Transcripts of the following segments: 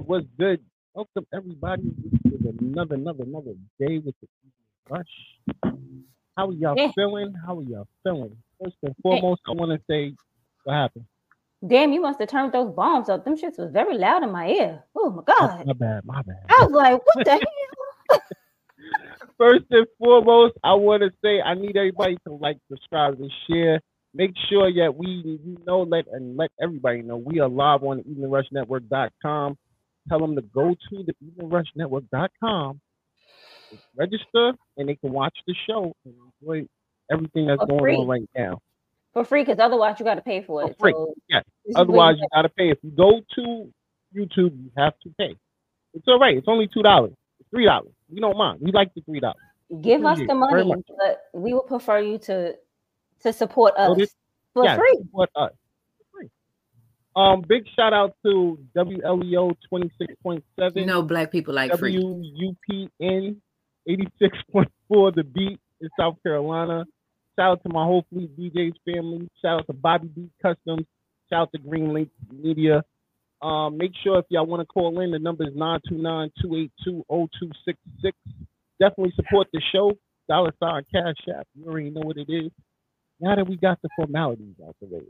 Good? What's good? Welcome everybody to another, another, another day with the Evening Rush. How are y'all Yeah. feeling? How are y'all feeling? First and foremost, I want to say what happened. Damn, you must have turned those bombs up. Them shits was very loud in my ear. Oh my My, god. my bad, my bad. I was like, what the hell? First and foremost, I want to say I need everybody to like, subscribe, and share. Make sure that we you know let and let everybody know we are live on eveningrushnetwork.com. Tell them to go to the eveningrushnetwork.com, register, and they can watch the show and enjoy everything that's For going free. on right now. For free, because otherwise you gotta pay for For it. free, So is Otherwise, you gotta pay. If you go to YouTube, you have to pay. It's all right. It's only two dollars, three dollars. We don't mind. We like the three dollars. give us the money, but we would prefer you to to support So us this- for yes, free. support us. Um, big shout out to WLEO twenty six point seven. You know, black people like free. WUPN 86.4 The Beat in South Carolina. Shout out to my whole Fleet DJs family. Shout out to Bobby Beat Customs. Shout out to Green Link Media. Um, make sure if y'all want to call in, the number is 929-282-0266. Definitely support the show. Dollar sign Cash App. You already know what it is. Now that we got the formalities out the way.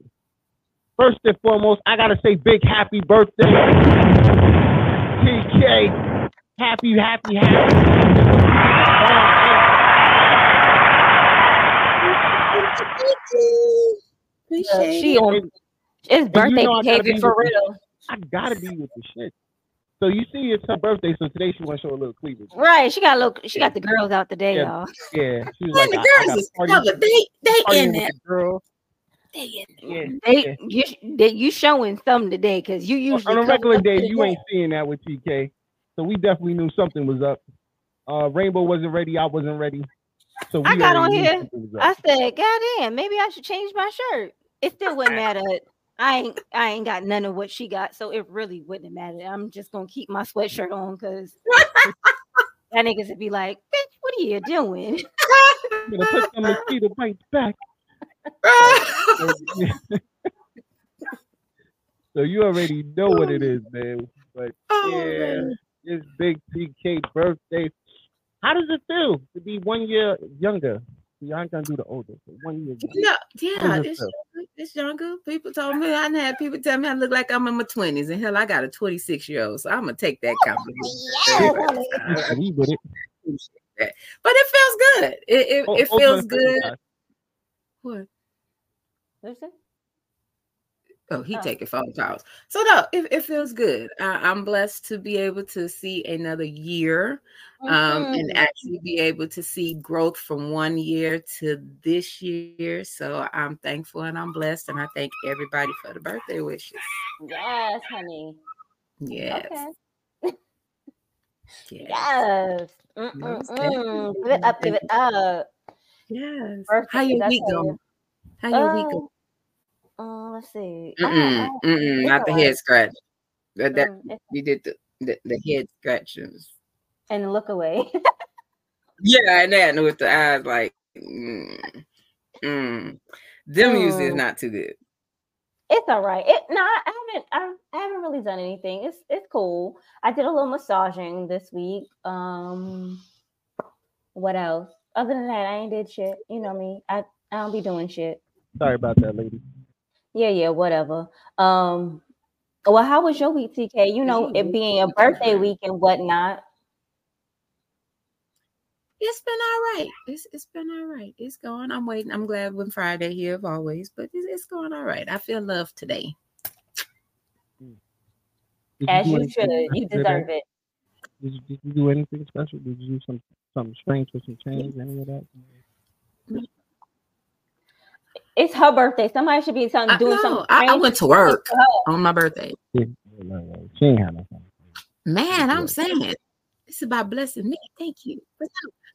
First and foremost, I gotta say big happy birthday. TK. Happy, happy, Yeah, she on it's birthday know behavior be for real. I gotta be with the shit. So you see, it's her birthday, so today she want to show a little cleavage. Right. She got a little she got the girls out today, Yeah. y'all. Yeah, she was like, the I, I girls is party. They they party in with there. the girl. They in Yeah, They yeah. you they, you showing some today because you usually On a regular day, you day. ain't seeing that with TK. So we definitely knew something was up. Uh, Rainbow wasn't ready. I wasn't ready. So we I got on here. I said, God damn, maybe I should change my shirt. It still wouldn't matter. I ain't I ain't got none of what she got, so it really wouldn't matter. I'm just gonna keep my sweatshirt on because that niggas would be like, bitch, what are you doing? I'm gonna put some mosquito bites back. so you already know what it is, man. But Oh, yeah, man. it's Big TK birthday. How does it feel to be one year younger? Y'all ain't gonna do the older. So one year. No, yeah, How does it it's younger. It's younger. People told me I had people tell me I look like I'm in my twenties, and hell, I got a 26 year old, so I'm gonna take that compliment. I with it. But it feels good. It it, Oh, it oh, feels but- good. What? That? Oh, he Oh. taking phone calls. So no, it, it feels good. I, I'm blessed to be able to see another year, um, and Mhm. actually be able to see growth from one year to this year. So I'm thankful and I'm blessed, and I thank everybody for the birthday wishes. Yes, honey. Yes, Okay. yes, Yes. Give it up. Give it up. yes. Birthdays, How your I week you. going? How your week Um, uh, let's see. Mm-mm, mm-mm, not the head scratch. That, that Mm, did the, the the head scratches. and look away. Yeah, and that with the eyes like, mm, mm. them usually is Mm. not too good. it's all right. It no, I haven't. I, I haven't really done anything. It's it's cool. I did a little massaging this week. Um, what else? Other than that, I ain't did shit. You know me. I I don't be doing shit. Sorry about that, lady. Yeah, yeah, whatever. Um, well, how was your week, TK? You know, it mm-hmm. being a birthday week and whatnot. It's been all right. It's it's been all right. It's going. I'm waiting. I'm glad when Friday here of always, but it's, it's going all right. I feel love today. Mm. Did As do you should. You deserve it. Did you, did you do anything special? Did you do some something strange with some change? Any of that? Mm-hmm. It's her birthday. Somebody should be telling, I, doing no, something. I, I strange went to work for on my birthday. Yeah, no, no, She ain't had nothing. Man, I'm Good. saying it's about blessing me. Thank you.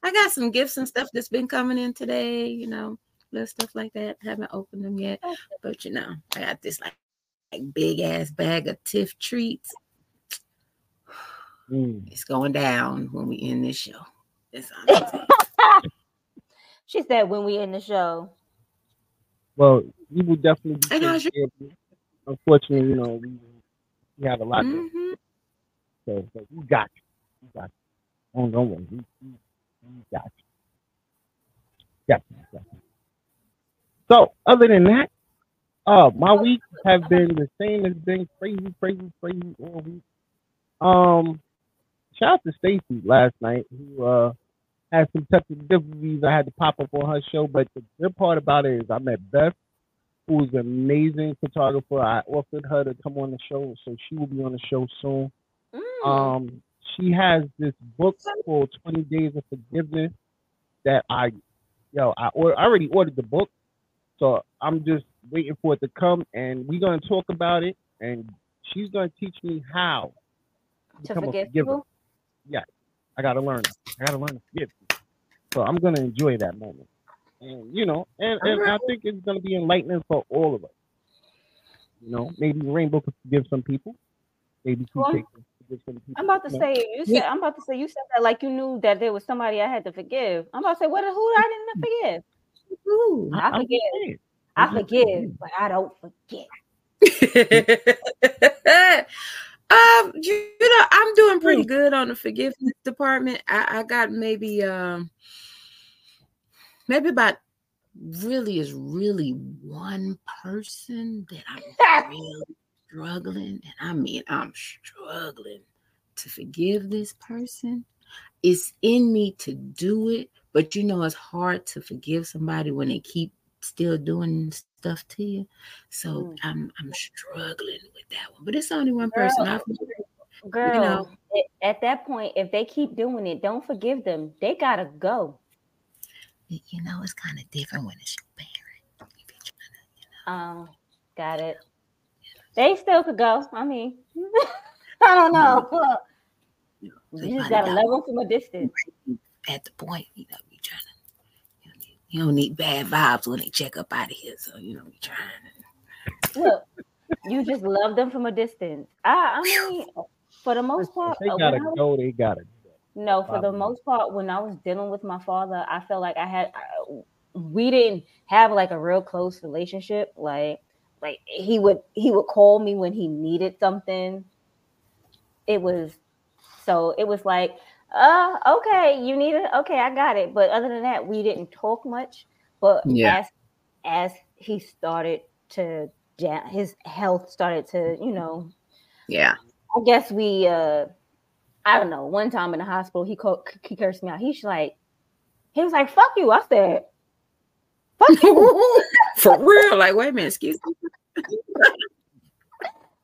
I got some gifts and stuff that's been coming in today. You know, little stuff like that. Haven't opened them yet, but you know, I got this like, like big ass bag of Tiff treats. Mm. It's going down when we end this show. That's all I'm. She said when we end the show. Well, you will definitely be And taken how's care of. you. Unfortunately, you know, we, we have a lot to Mhm. so, so we got you. We got you. Oh, don't worry. We, we, we got you. Definitely, definitely. So, other than that, uh, my week have been the same. It's been crazy, crazy, crazy all week. Um, shout out to Stacy last night who uh had some technical difficulties. I had to pop up on her show, but the good part about it is I met Beth, who is an amazing photographer. I offered her to come on the show, so she will be on the show soon. Mm. Um, she has this book called Twenty Days of Forgiveness that I, yo, I, or, I already ordered the book, so I'm just waiting for it to come, and we're gonna talk about it, and she's gonna teach me how to become a forgive forgiver. people. Yeah, I gotta learn. I gotta learn to forgive. People. So I'm gonna enjoy that moment, and you know, and, and I think it's gonna be enlightening for all of us. You know, maybe Rainbow could forgive some people. Maybe Well, TK could forgive some people. I'm about to you say you said I'm about to say you said that like you knew that there was somebody I had to forgive. I'm about to say what who I didn't forgive. Ooh. I I'm forgive. saying. I forgive, but I don't forget. um, you, you know, I'm doing pretty good on the forgiveness department. I, I got maybe um maybe about really is really one person that I'm really struggling, and I mean I'm struggling to forgive this person. It's in me to do it, but you know it's hard to forgive somebody when they keep still doing stuff to you. So Mm. I'm I'm struggling with that one. But it's only one person. Girl, I've Girl, know. at that point, if they keep doing it, don't forgive them. They gotta go. You know it's kind of different when it's your parent. If you're Um, got it. They still could go. I mean, I don't know. trying to- You just gotta love them from a distance. at the point, you know, we trying to. You, know, you don't need bad vibes when they check up out of here. So you know, we trying. To, Look, you just love them from a distance. I, I mean, for the most part, If they gotta when I was- go. They gotta. No, for the most part, when I was dealing with my father, I felt like I had I- we didn't have like a real close relationship. Like, like he would he would call me when he needed something. It was so it was like Uh, okay, you need it. Okay, I got it. But other than that, we didn't talk much. But Yeah. as as he started to his health started to, you know, Yeah. I guess we uh I don't know. One time in the hospital, he called, he cursed me out. He's like, he was like, "Fuck you." I said, "Fuck you." For real. Like, wait a minute, excuse me.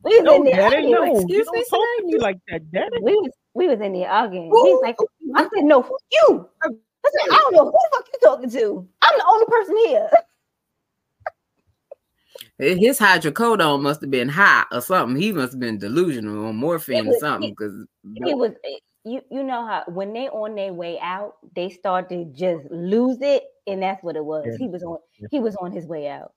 we was No, in there daddy, arguing. no. excuse me, don't talk to me like that, daddy. We was we was in the arguing. He's like, I said, "No, fuck you." I said, "I don't know who the fuck you talking to. I'm the only person here." His hydrocodone must have been high or something. He must have been delusional on morphine or something. Because He was. You you know how when they on their way out, they start to just lose it, and that's what it was. Yeah. He was on Yeah. he was on his way out.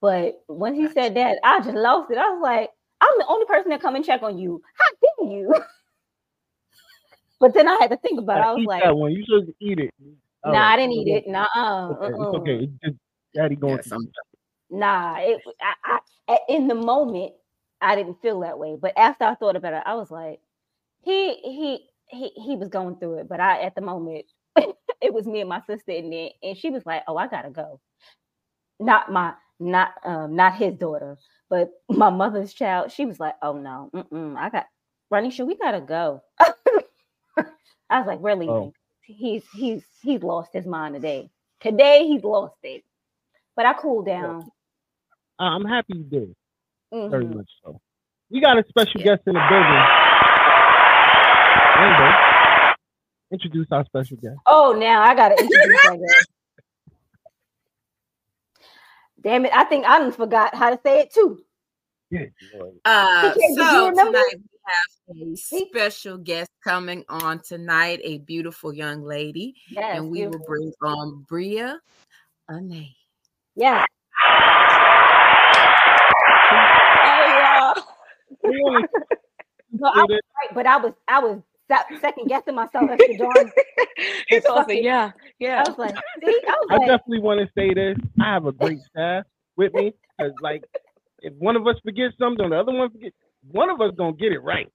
But when he said that, I just lost it. I was like, I'm the only person that come and check on you. How dare you? but then I had to think about it. I was like, that one. You supposed to eat it. All Nah, right. I didn't eat it. Nah, uh, Okay, it's uh-uh. okay. It's just daddy going Yeah, through some- Nah, it, I, I, in the moment, I didn't feel that way. But after I thought about it, I was like, he, he, he, he was going through it. But I, at the moment, it was me and my sister in there, and she was like, "Oh, I gotta go." Not my, not, um, not his daughter, but my mother's child. She was like, "Oh no, mm-mm, I got, Ronisha, we gotta go." I was like, "We're leaving." Oh. He's, he's, he's lost his mind today. Today, he's lost it. But I cooled down. Uh, I'm happy you did. Very Mhm. much so. We got a special Yeah. guest in the building. Rainbow. Introduce our special guest. Oh, now I gotta introduce that guy. Damn it! I think I done forgot how to say it too. Uh, TK, did you so tonight we have a special guest coming on tonight, a beautiful young lady, Yes, and we will bring on Bria Anai. Yes. We only I was right, but I was I was second guessing myself after Don. He's Fuck also it. yeah, yeah. I was like, see, I was I like, definitely want to say this. I have a great staff with me. Cause like if one of us forgets something, the other one forget, one of us gonna get it right.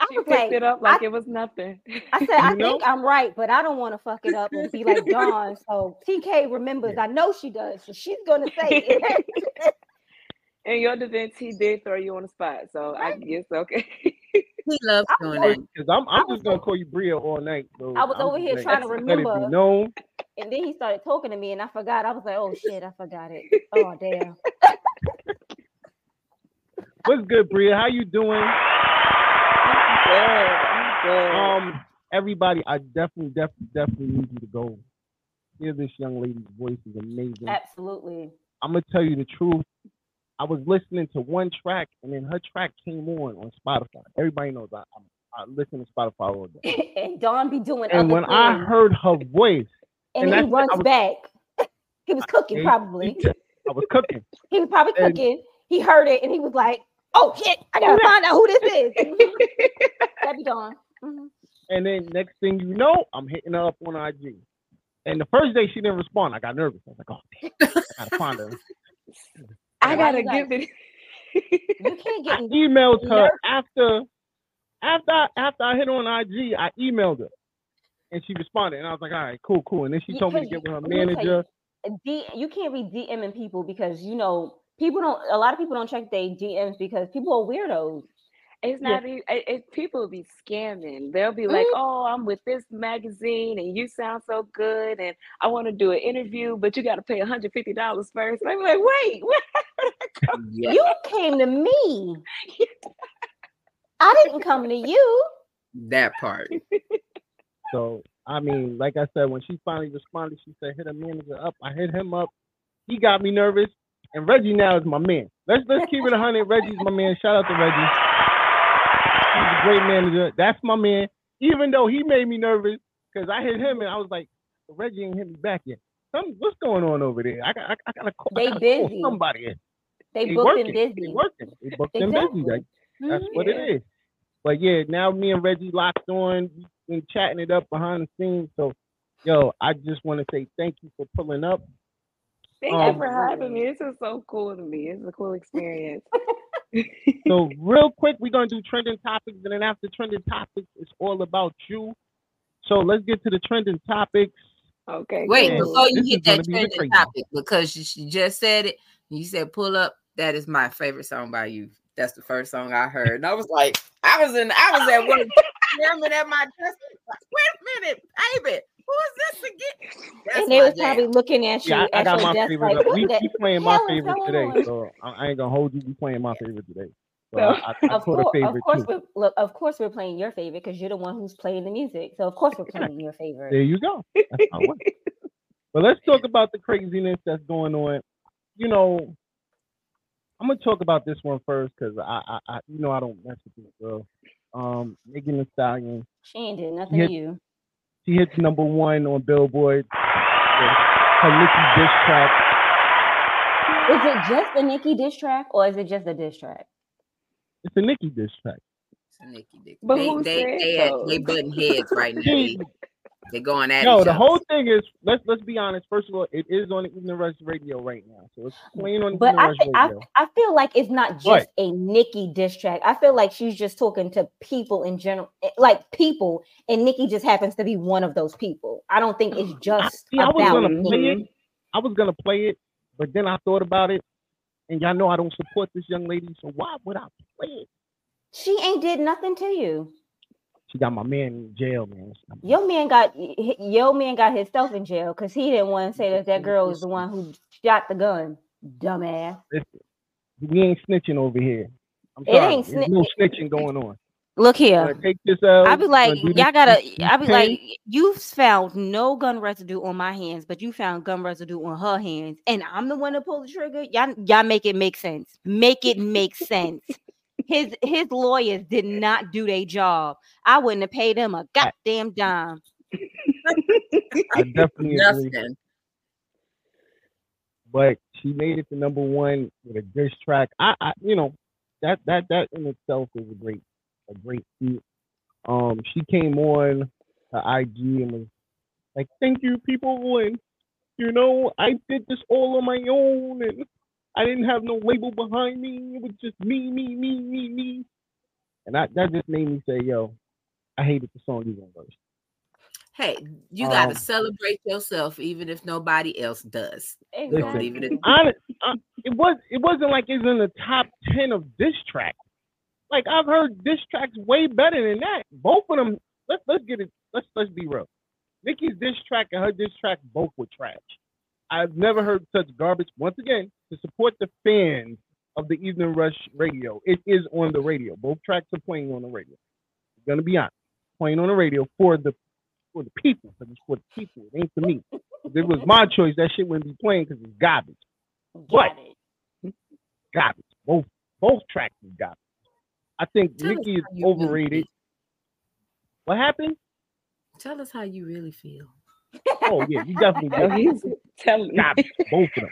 I She was picked like, it up like I- it was nothing. I said, I know? think I'm right, but I don't want to fuck it up and be like Don. So TK remembers. I know she does, so she's gonna say it. In your defense, he did throw you on the spot, so I guess okay. He loves I doing was- that. Cause I'm I'm just gonna call you Bria all night. So I was I'm over here like, trying to let it be remember. known. and then he started talking to me, and I forgot. I was like, oh shit, I forgot it. Oh damn. What's good, Bria? How you doing? good. I'm good. Um, everybody, I definitely, definitely, definitely need you to go hear this young lady's voice is amazing. Absolutely. I'm gonna tell you the truth. I was listening to one track, and then her track came on on Spotify. Everybody knows I, I, I listen to Spotify all day. and Don be doing And when I heard her voice, and, and he runs was- back. he was cooking probably. I was cooking. He was probably And- cooking. He heard it and he was like, "Oh shit, I gotta find out who this is." That'd be Don. Mhm. And then next thing you know, I'm hitting her up on IG. And the first day she didn't respond. I got nervous. I was like, oh, damn, I gotta find her. I gotta you like- give it. You can't get I emailed her after after I, after I hit on IG. I emailed her, and she responded. And I was like, all right, cool, cool. And then she told me to get with her let manager. D. You can't be DMing people because you know people don't. A lot of people don't check their DMs because people are weirdos. It's not even. It, it- people be scamming. They'll be like, Mhm. "Oh, I'm with this magazine, and you sound so good, and I want to do an interview, but you got to pay 150 dollars first. And I'm like, "Wait, what? Yeah. You came to me. I didn't come to you. That part. So I mean, like I said, when she finally responded, she said, hit a manager up. I hit him up. He got me nervous. And Reggie now is my man. Let's let's keep it a hundred. Reggie's my man. Shout out to Reggie. He's a great manager. That's my man. Even though he made me nervous because I hit him and I was like, Reggie ain't hit me back yet. Some, what's going on over there? I got I, I gotta call, I They gotta call somebody. in. They They booked working. and They busy. working. They booked them busy. Exactly. Like, that's Mhm. what Yeah. it is. But yeah, now me and Reggie locked on, we've been chatting it up behind the scenes. So, yo, I just want to say thank you for pulling up. Thank Um, you for having me. This is so cool to me. It's a cool experience." So, real quick, we're gonna do trending topics, and then after trending topics, it's all about you. So let's get to the trending topics. Okay. Wait, before you hit that trending topic, because you, she just said it, you said pull up. That is my favorite song by you. That's the first song I heard. And I was like, I was in, I was at work jamming at my desk. Like, Wait a minute, baby. Who is this again? That's and they my was probably looking at you Yeah, I, I at got my desk favorite. like, we, what we playing my favorite today, so I, I ain't gonna hold you. We playing my favorite today. So So- I, I, I Of course, of course, too. we're, look, of course, we're playing your favorite because you're the one who's playing the music. So of course, we're playing your favorite. There you go. That's how. But let's talk about the craziness that's going on. You know, I'm gonna talk about this one first because I, I, I, you know, I don't mess with this girl. Um, Megan Thee Stallion. She ain't did nothing Yeah. to you. She hits number one on Billboard. with Her Nicki diss track. Is it just a Nicki diss track or is it just a diss track? It's a Nicki diss track. It's a Nicki Dick. But they, who they, said they, so? they butting heads right now. They, She, they going at no, each the other. whole thing is let's let's be honest. First of all, it is on the Evening Rush radio right now, so it's playing on But I, Rush I, radio. I feel like it's not just What? a Nicki diss track. I feel like she's just talking to people in general, eh, like people, and Nicki just happens to be one of those people. I don't think it's just See, I was gonna play it. I was gonna play it, but then I thought about it, and y'all know I don't support this young lady, so why would I play it? She ain't did nothing to you. She got my man in jail, man. Your man got your man got himself in jail because he didn't want to say that that girl was the one who shot the gun. Dumbass. Listen, we ain't snitching over here. I'm It sorry. ain't There's sni- no snitching going on. Look here. Take this out. I'd be like, y'all gotta. I'd be like, you found no gun residue on my hands, but you found gun residue on her hands, and I'm the one to pull the trigger. Y'all, y'all make it make sense. Make it make sense. His his lawyers did not do their job. I wouldn't have paid him a goddamn dime. I definitely agree. But she made it to number one with a diss track. I, I you know, that that that in itself is a great a great feat. Um, she came on her IG and was like, "Thank you, people, and you know, I did this all on my own, and I didn't have no label behind me. It was just me, me, me, me, me." And that that just made me say, "Yo, I hated the song even worse." Hey, you gotta Um, celebrate yourself, even if nobody else does. Don't leave it. honest, uh, it was it wasn't like it's in the top ten of diss tracks. Like I've heard diss tracks way better than that. Both of them. Let's let's get it. Let's let's be real. Nicki's diss track and her diss track both were trash. I've never heard such garbage. Once again, to support the fans of the Evening Rush radio, it is on the radio. Both tracks are playing on the radio. I'm gonna be honest, playing on the radio for the for the people. Because it's for the people. It ain't for me. If it was my choice, that shit wouldn't be playing because it's garbage. What? Got it. Garbage. Both both tracks is garbage. I think Tell us Nicki is how you really overrated. What happened? Tell us how you really feel. Oh yeah, you definitely got he's telling me. Both of them.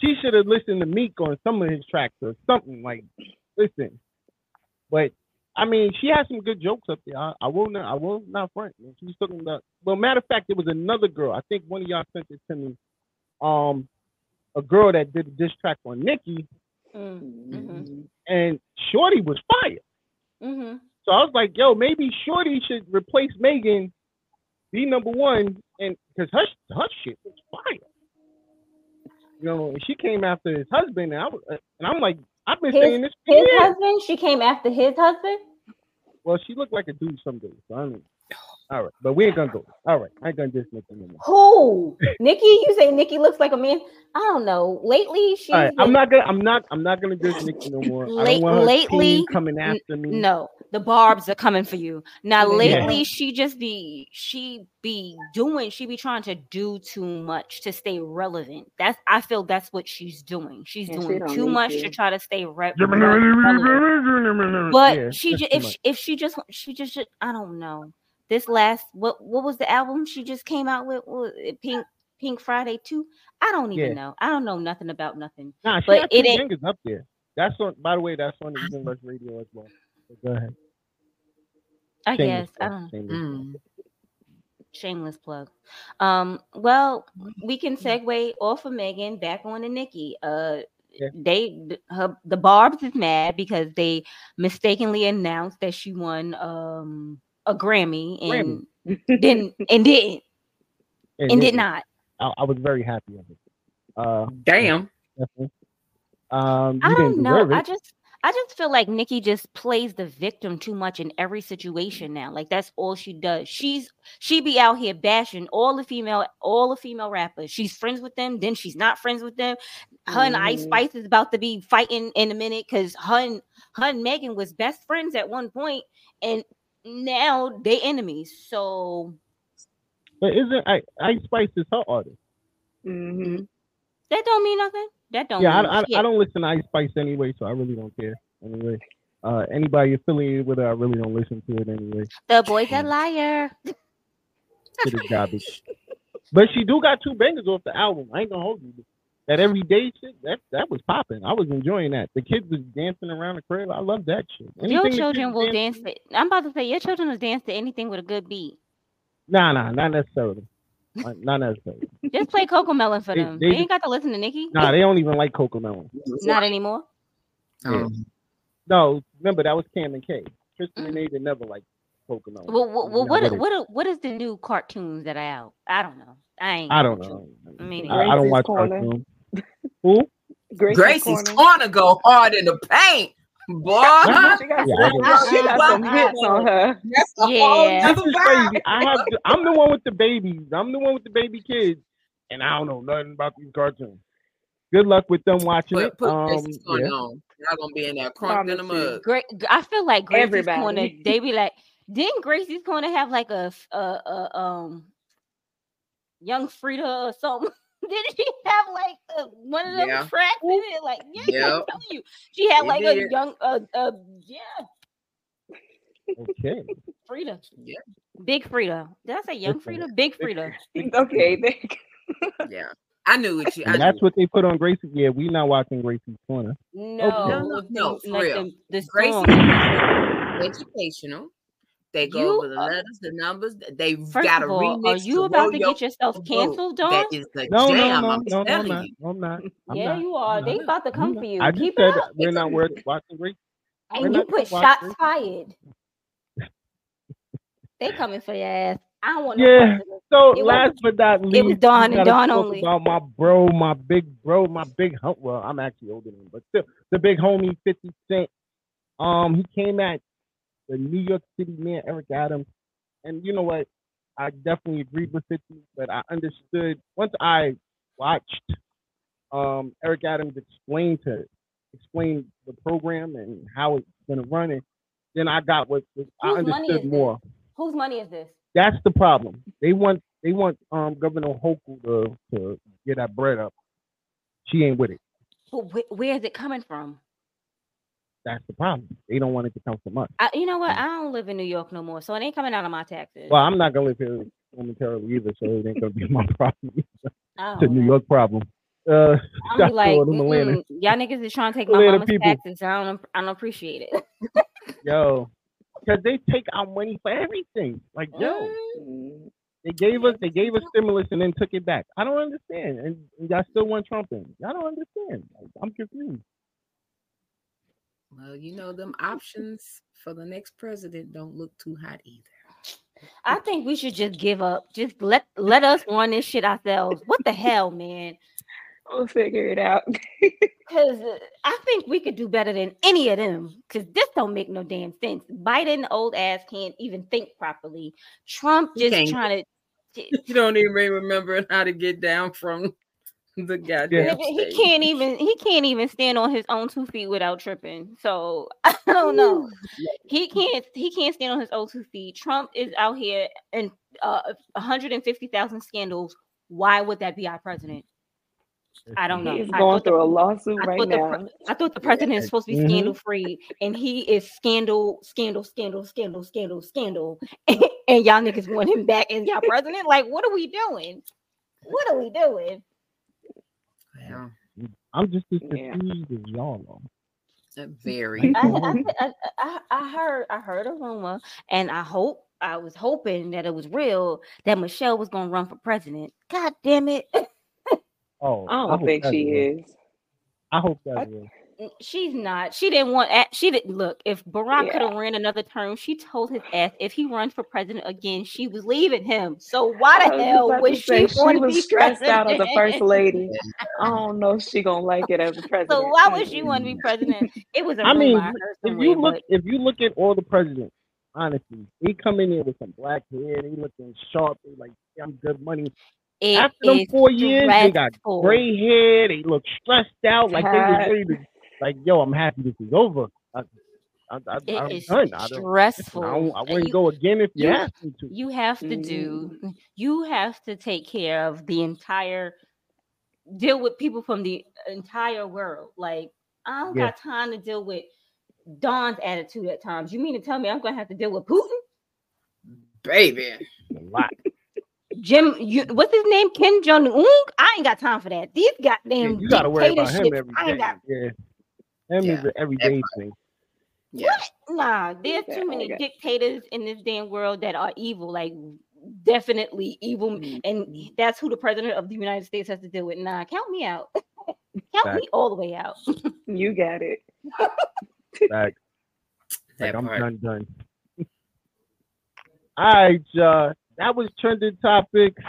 She should have listened to Meek on some of his tracks or something like. Listen, but I mean, she has some good jokes up there. I, I will not. I will not front. man. She was talking about. Well, matter of fact, there was another girl. I think one of y'all sent it to me. Um, a girl that did a diss track on Nicki, Mm, mhm, and Shorty was fire. mhm. So I was like, yo, maybe Shorty should replace Megan, be number one, and because her her shit was fire. You know, and she came after his husband, and I was, and I'm like, I've been His- saying this His years. husband. She came after his husband. Well, she looked like a dude some days. So I mean, all right, but we ain't gonna go. All right, I ain't gonna diss Nicki no more. Who? Nikki? You say Nikki looks like a man? I don't know. Lately, she's All right, I'm not gonna, I'm not, I'm not gonna diss Nicki no more. I Late- don't want lately, coming after me. No, the barbs are coming for you. Now Yeah. lately she just be she be doing she be trying to do too much to stay relevant. That's I feel that's what she's doing. She's Yeah, she doing don't too much to. to try to stay re- re- relevant. But Yeah, she that's just if much. she, if she just she just I don't know. This last what what was the album she just came out with? It? Pink Pink Friday 2? I don't even Yeah. know. I don't know nothing about nothing. Nah, But it ain't- up there. That's on. By the way, that's on the Radio as well. So go ahead. I Shameless guess I don't shameless plug. Mm. shameless plug. Um, well, we can segue off of Megan back on to Nikki. Uh Yeah. they her the Barb's is mad because they mistakenly announced that she won um a Grammy and Grammy. didn't and didn't and did didn't. I, I was very happy of it. Uh, Damn. Um, I don't know. deserve I just I just feel like Nikki just plays the victim too much in every situation now. Like that's all she does. She's she be out here bashing all the female all the female rappers. She's friends with them, then she's not friends with them. Her and Ice Mhm. Spice is about to be fighting in a minute because her and her and Megan was best friends at one point, and now they enemies. So But isn't I Ice Spice is her artist? Mm-hmm. that don't mean nothing. That don't yeah, mean I, I, shit. I don't listen to Ice Spice anyway, so I really don't care. Anyway, uh, anybody affiliated with her, I really don't listen to it anyway. the boy's a liar. It is garbage. but she do got two bangers off the album. I ain't gonna hold you. That everyday shit, that that was popping. I was enjoying that. The kids was dancing around the crib. I love that shit. Your Anything the children will dance dance. To, I'm about to say your children will dance to anything with a good beat. Nah, nah, not necessarily. Not necessarily. Just play Cocomelon for They- them. they They, ain't got to listen to Nicki. Nah, they don't even like Cocomelon. Not anymore. Um, No, remember that was Cam and K. Tristan and Nathan never liked Cocomelon. Well, well, well Not what with what are- what is the new cartoons that are out? I don't know. I ain't. I don't with you. know. I, I don't watch cartoons. Who? Gracie's, Gracie's Corner. corner go hard in the paint, boy. She got, Yeah, I some, she got some hits on her. That's a Yeah. whole This nother is vibe. crazy. I have. To, I'm the one with the babies. I'm the one with the baby kids, and I don't know nothing about these cartoons. Good luck with them watching Put, it. put Um, Gracie's corner yeah. on. Y'all gonna be in there crunked in the Promise you. Great. I feel like Gracie's Everybody. Corner. They be like, didn't Gracie's Corner have like a, a, a um young Freedia or something? Didn't she have like a, one of them Yeah. tracks in it? Like, yeah, I'm telling you, she had like a young, uh, uh, yeah, Okay. Freedia. Yeah. Big Freedia. Did I say young Listen, Freedia? Big Freedia. Okay, thank Yeah, I knew what you. And that's knew. what they put on Gracie. Yeah, we not watching Gracie's Corner. No, no, no, no, for like real. the, the Gracie educational. They go You over the letters, the numbers. They got to of all, remix. are you about to get yourself canceled, Don? That is the No, jam. no, no, I'm no, no, I'm not. you. No, I'm not. I'm yeah, not. you are. I'm They not. about to come for you. I just Keep said it up. we're not worth watching Gracie. we're And you put shots Gracie. fired. They coming for your ass. I don't want no Yeah. parts. So It was- last but not least, it was Don we and gotta Don only. About my bro, my big bro, my big hum- well, I'm actually older than him, but still the big homie 50 Cent. Um, he came at the New York City man, Eric Adams. And you know what? I definitely agreed with it, but I understood once I watched um Eric Adams explain to explain the program and how it's gonna run it, then I got what what I understood more. Whose money is this? That's the problem. They want they want um Governor Hochul to to get that bread up. She ain't with it. But wh- where is it coming from? That's the problem. They don't want it to come from us. I, you know what? I don't live in New York no more, so it ain't coming out of my taxes. Well, I'm not gonna live here momentarily either, so it ain't gonna be my problem. I it's a New. York problem. Uh, I'm like, out to them Atlanta. "Mm-mm, y'all niggas is trying to take my Atlanta mama's people. taxes. I don't, I don't appreciate it. yo, because they take our money for everything. Like, yo, Mm. they gave us they gave us stimulus and then took it back. I don't understand, and, and y'all still want Trump in. Y'all don't understand. Like, I'm confused. Well, you know them options for the next president don't look too hot either. I think we should just give up. Just let let us run this shit ourselves. What the hell, man? We'll figure it out. Because uh, I think we could do better than any of them. Because this don't make no damn sense. Biden, old ass, can't even think properly. Trump just trying to. You don't even remember how to get down from the goddamn. Nigga, he can't even he can't even stand on his own two feet without tripping. So I don't know. He can't he can't stand on his own two feet. Trump is out here and uh 150,000 scandals. Why would that be our president? I don't know. He's going thought the- through a lawsuit I right thought, the, now. I thought the president is supposed to be Mhm. scandal free, and he is scandal, scandal, scandal, scandal, scandal, scandal, and y'all niggas want him back as y'all president. Like, what are we doing? What are we doing? Well, I'm just as Yeah. confused as y'all are. uh, very. I, I, I, I, I heard I heard a rumor, and I hope I was hoping that it was real that Michelle was gonna run for president. God damn it! Oh, I don't hope think she real. is. I hope that's I- real. She's not. She didn't want. She didn't look. If Barack Yeah. could have ran another term, she told his ass if he runs for president again, she was leaving him. So why the oh, hell about would she she want to was be stressed out as a first lady. I don't know if she gonna like it as a president. So why would she want to be president? It was a I mean, rumor I heard if you look, but if you look at all the presidents, honestly, he come in there with some black hair, He looking sharp, they like, yeah, I'm good money. it After them is four years, they got gray hair, they look stressed out, like they was ready to, like, yo, I'm happy this is over. I, I, I, It I'm is done. I don't, stressful. I, don't, I wouldn't You- go again if you, you- asked me to. you have to do mm. you have to take care of the entire deal with people from the entire world like i don't Yeah. got time to deal with don's attitude at times you mean to tell me i'm gonna have to deal with putin Baby. A lot. jim you, what's his name kim jong-un i ain't got time for that these Yeah, goddamn you got to worry about him dictatorships, every I ain't got Yeah. Him is Yeah, an everyday thing. Yeah. Nah, there's Okay, too many okay. dictators in this damn world that are evil, like definitely evil, Mm. and that's who the president of the United States has to deal with. Nah, count me out. count me all the way out. You got it. Like, That like I'm done, done. All right, uh, that was trending topics.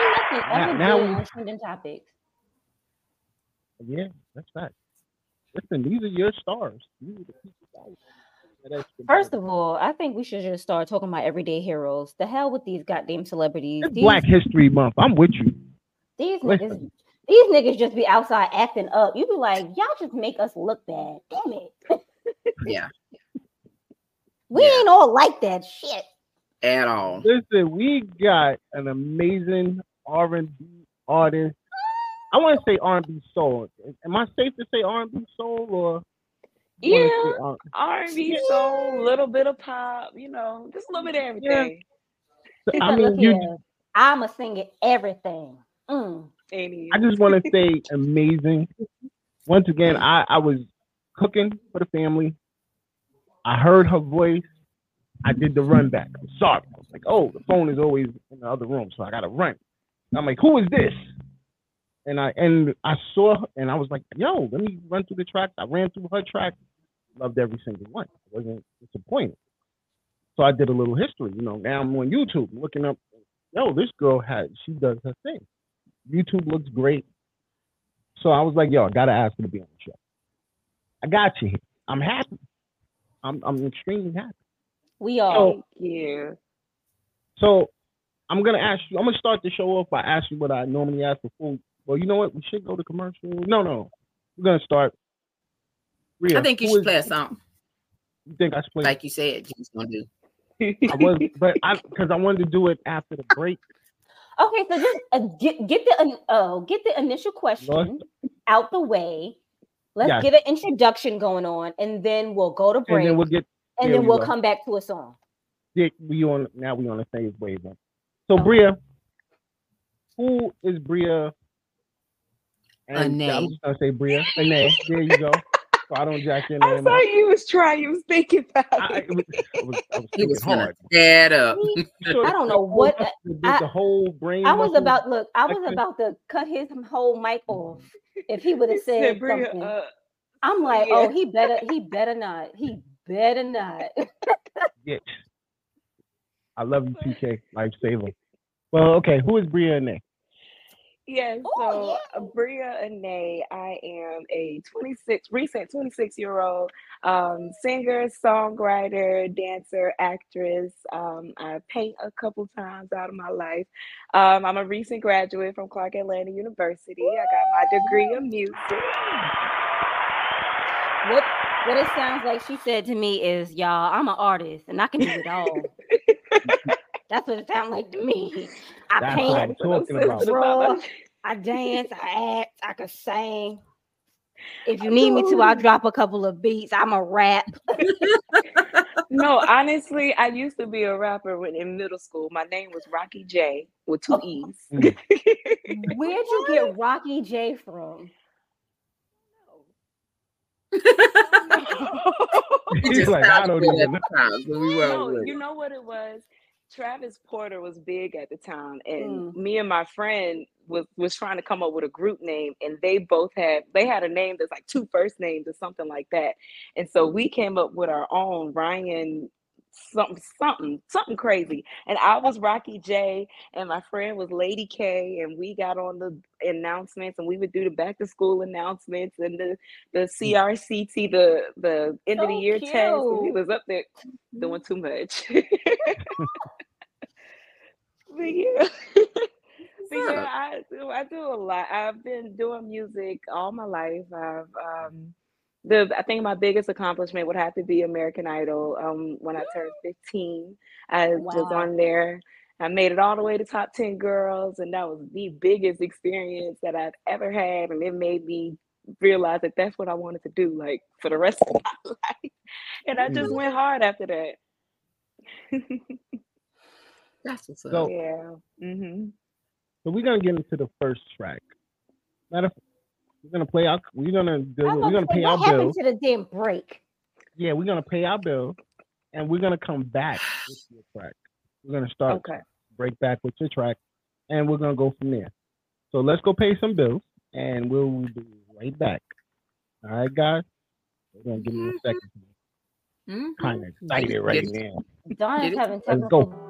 Ain't nothing Now- ever now good we- on trending topics. Yeah, that's right. Listen, these are your stars. These are the people that- that First of all, I think we should just start talking about everyday heroes. The hell with these goddamn celebrities. it's These, Black History Month. I'm with you. these Listen. niggas, these niggas just be outside acting up. You be like, y'all just make us look bad. Damn it. Yeah. We Yeah. ain't all like that shit. At all. Listen, we got an amazing R&B artist. I want to say R&B soul. Am I safe to say R&B soul or? Yeah. say R- R and B soul, little bit of pop, you know, just a little bit of everything. She I said, "Look mean, you. here, I'ma sing it everything. Mm. I just want to say amazing. Once again, I, I was cooking for the family. I heard her voice. I did the run back. I'm sorry. I was like, oh, the phone is always in the other room, so I gotta run. I'm like, who is this? And I and I saw her and I was like, yo, let me run through the tracks. I ran through her track, loved every single one. I wasn't disappointed. So I did a little history. You know, now I'm on YouTube looking up, yo, this girl has she does her thing. YouTube looks great. So I was like, yo, I gotta ask her to be on the show. I got you here. I'm happy. I'm I'm extremely happy. We are. So Thank you. so I'm gonna ask you. I'm gonna start the show off by asking what I normally ask before. Well, you know what? We should go to commercial. No, no, we're gonna start. Rhea, I think you should is- play a song. You think I should play? Like you said, Jen's gonna do. I was, but I because I wanted to do it after the break. Okay, so just uh, get get the in- uh, get the initial question out the way. Let's Yes. get an introduction going on, and then we'll go to break. and then we'll get and then we we'll will. come back to a song. Dick, we on now we on the same wavelength. So Okay. Bria, who is Bria? And Anai. I'm just gonna say Bria. Anai. There you go. So I don't jack your I name saw up. you was trying. You was thinking about I, it. it was, I was, I was He was thinking gonna hard. add up. I don't know what- the, I- the whole brain. I was muscle- about look. I was Lexi? about to cut his whole mic off if he would have said, said "Bria, something. uh, I'm like, yeah. oh, he better, he better not. He better not. Yes. I love you, TK. Lifesaver. Well, okay. Who is Bria Anai? Yeah, Oh, so uh, Bria Anai, I am a 26, recent 26 year old um, singer, songwriter, dancer, actress. Um, I paint a couple times out of my life. Um, I'm a recent graduate from Clark Atlanta University. I got my degree in music. What what it sounds like she said to me is, y'all, I'm an artist and I can do it all. That's what it sounds like to me. I That's paint, I'm talking about. draw, I dance, I act, I can sing. If you need me to, I'll drop a couple of beats. I'm a rap. no, honestly, I used to be a rapper when in middle school. My name was Rocky J with two E's. Mm. Where'd you get Rocky J from? He's like, I don't doing even it at the time, so we no, you know what it was? Travis Porter was big at the time, and mm. me and my friend was was trying to come up with a group name, and they both had they had a name that's like two first names or something like that, and so we came up with our own Ryan something something something crazy. And i was rocky j and my friend was lady k and we got on the announcements and we would do the back to school announcements and the the mm. crct the the end so of the year cute. test he was up there doing too much. But yeah. But yeah i do i do a lot. I've been doing music all my life. I've um the I think my biggest accomplishment would have to be American Idol. Um, when I turned 15, I wow. was on there. I made it all the way to top 10 girls, and that was the biggest experience that I've ever had. And it made me realize that that's what I wanted to do, like for the rest of my life. And I just mm-hmm. went hard after that. that's what's up. So, yeah. Mm-hmm. So we're gonna get into the first track. Matter of we're gonna play our. We're gonna do. We're gonna pay our bill. to the damn break? Yeah, we're gonna pay our bill, and we're gonna come back with your track. We're gonna start okay. break back with your track, and we're gonna go from there. So let's go pay some bills, and we'll be right back. All right, guys. We're gonna give me a 2nd mm-hmm. Kind of excited right now. Don's having technical. Let's go.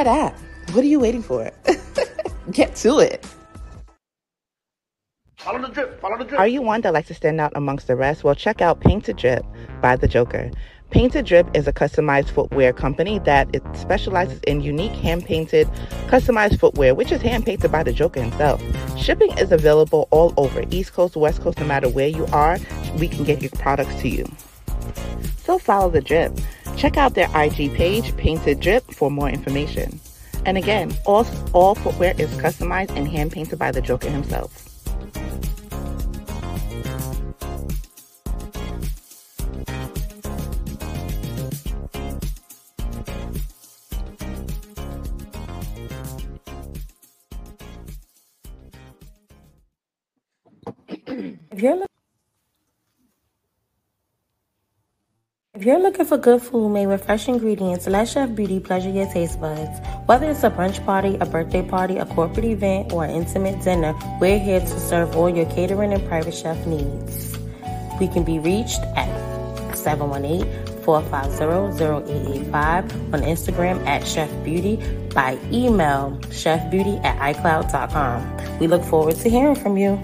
app. What are you waiting for? get to it. Follow the drip. Follow the drip. Are you one that likes to stand out amongst the rest? Well, check out Paint to Drip by The Joker. Paint to Drip is a customized footwear company that it specializes in unique hand-painted, customized footwear, which is hand-painted by the Joker himself. Shipping is available all over, East Coast, West Coast, no matter where you are, we can get your products to you. So follow the drip. Check out their IG page, Painted Drip, for more information. And again, all, all footwear is customized and hand-painted by the Joker himself. If you're looking for good food made with fresh ingredients, let Chef Beauty pleasure your taste buds. Whether it's a brunch party, a birthday party, a corporate event, or an intimate dinner, we're here to serve all your catering and private chef needs. We can be reached at 718 450-0885 on Instagram at Chef Beauty by email chefbeauty at icloud.com. We look forward to hearing from you.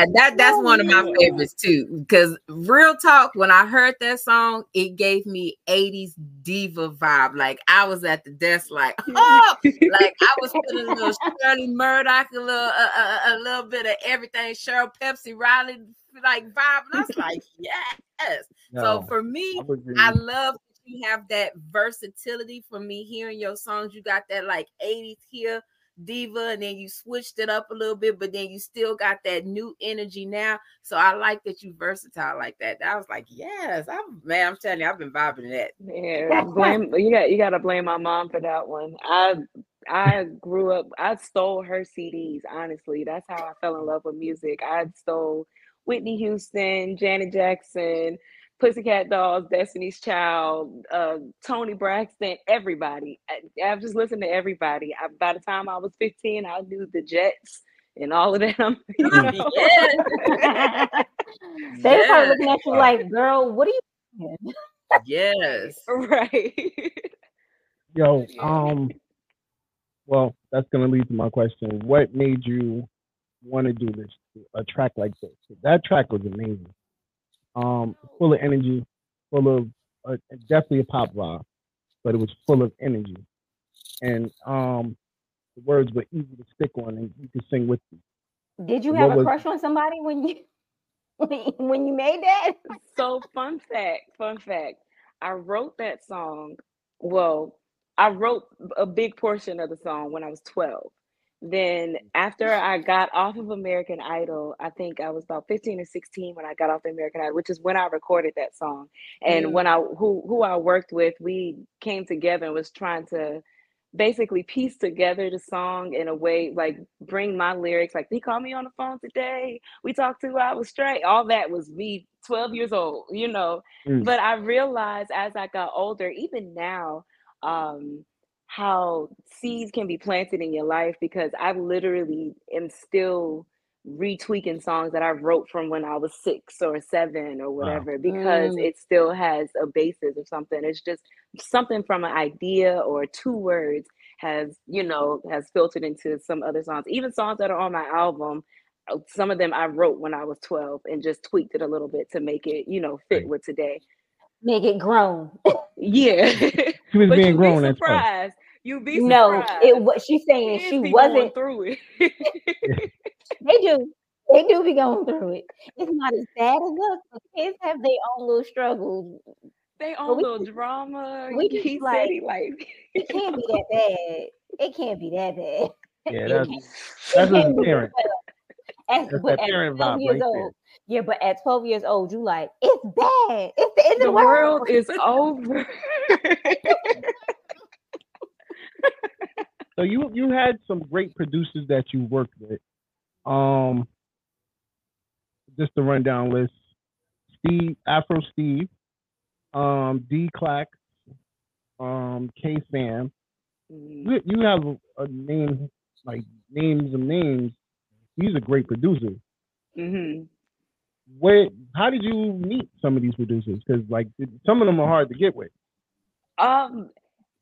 Now that that's oh, one of my favorites too. Because real talk, when I heard that song, it gave me 80s diva vibe. Like I was at the desk, like, oh, like I was feeling a little Shirley Murdock, a little a, a, little bit of everything, Cheryl Pepsi Riley like vibe. And I was like, yes. No, so for me, I, I love you have that versatility for me hearing your songs. You got that like 80s here diva and then you switched it up a little bit, but then you still got that new energy now. So I like that you versatile like that. I was like, yes, I'm man, I'm telling you, I've been vibing that. Yeah, blame you got you gotta blame my mom for that one. I I grew up, I stole her CDs, honestly. That's how I fell in love with music. I stole Whitney Houston, Janet Jackson, Pussycat Dolls, Destiny's Child, uh, Toni Braxton, everybody. I, I've just listened to everybody. I, by the time I was 15, I knew the Jets and all of them. You know? they yes. start looking at you like, girl, what are you doing? Yes. right. Yo, um, well, that's gonna lead to my question. What made you want to do this a track like this? That track was amazing um, full of energy, full of uh, definitely a pop rock, but it was full of energy, and um, the words were easy to stick on, and you could sing with them. Did you have a was, crush on somebody when you when you made that? So fun fact, fun fact. I wrote that song. Well, I wrote a big portion of the song when I was 12. Then after I got off of American Idol, I think I was about 15 or 16 when I got off American Idol, which is when I recorded that song. And mm. when I who who I worked with, we came together and was trying to basically piece together the song in a way like bring my lyrics like he called me on the phone today we talked two hours straight all that was me 12 years old you know mm. but i realized as i got older even now um how seeds can be planted in your life because I literally am still retweaking songs that I wrote from when I was six or seven or whatever wow. because mm. it still has a basis of something. It's just something from an idea or two words has, you know, has filtered into some other songs. Even songs that are on my album, uh, some of them I wrote when I was 12 and just tweaked it a little bit to make it, you know, fit with today. Make it grown. yeah. She was being grown. Be surprised you be no. It was she's saying she wasn't through it. they do. They do be going through it. It's not as bad as us. The kids have their own little struggles. They own we, little drama. We just like, like it can't be that bad. It can't be that bad. Yeah, that's that's it a parent. better. At, That's but parent 12 vibe years right old, yeah, but at 12 years old, you like, it's bad. It's the end The of the world. world is over. So you you had some great producers that you worked with. Um, just to rundown list: Steve, Afro Steve, um, D Clack, um, K Fam. Mhm. You, you have a, a name like names of names. He's a great producer. Mhm. Where? How did you meet some of these producers? Because like some of them are hard to get with. Um,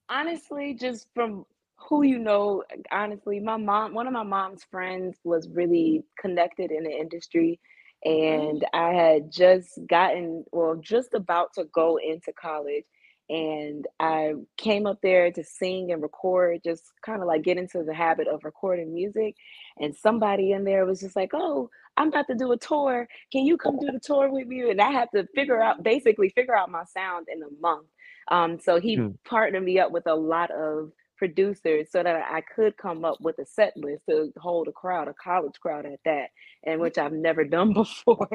honestly, just from who you know, honestly, my mom, one of my mom's friends was really connected in the industry. Mm-hmm. And I had just gotten, well, just about to go into college. And I came up there to sing and record, just kind of like get into the habit of recording music. And somebody in there was just like, Oh, I'm about to do a tour. Can you come do the tour with me? And I had to figure out, basically, figure out my sound in a month. Um, so he Hmm. partnered me up with a lot of producers so that I could come up with a set list to hold a crowd, a college crowd at that, and which I've never done before.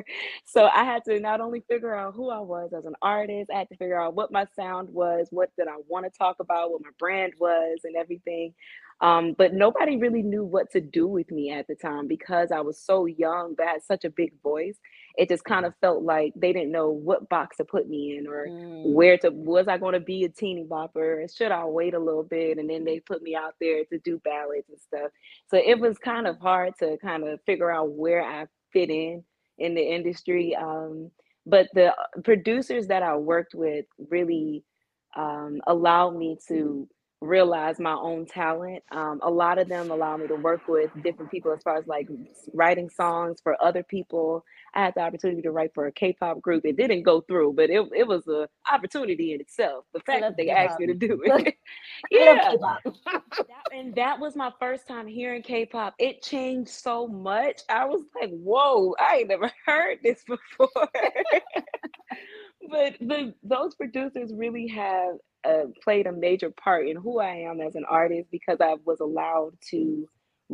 So I had to not only figure out who I was as an artist, I had to figure out what my sound was, what did I want to talk about, what my brand was, and everything. Um, but nobody really knew what to do with me at the time because I was so young, but had such a big voice. It just kind of felt like they didn't know what box to put me in or Mm. where to was I going to be a teeny bopper? Should I wait a little bit? And then they put me out there to do ballads and stuff. So it was kind of hard to kind of figure out where I fit in in the industry. Um, but the producers that I worked with really um, allowed me to realize my own talent. Um, a lot of them allow me to work with different people as far as like writing songs for other people. I had the opportunity to write for a K-pop group. It didn't go through, but it, it was a opportunity in itself. The fact that they K-pop. asked me to do it. Yeah. That- and that was my first time hearing K-pop. It changed so much. I was like, "Whoa, I ain't never heard this before." but the those producers really have uh, played a major part in who I am as an artist because I was allowed to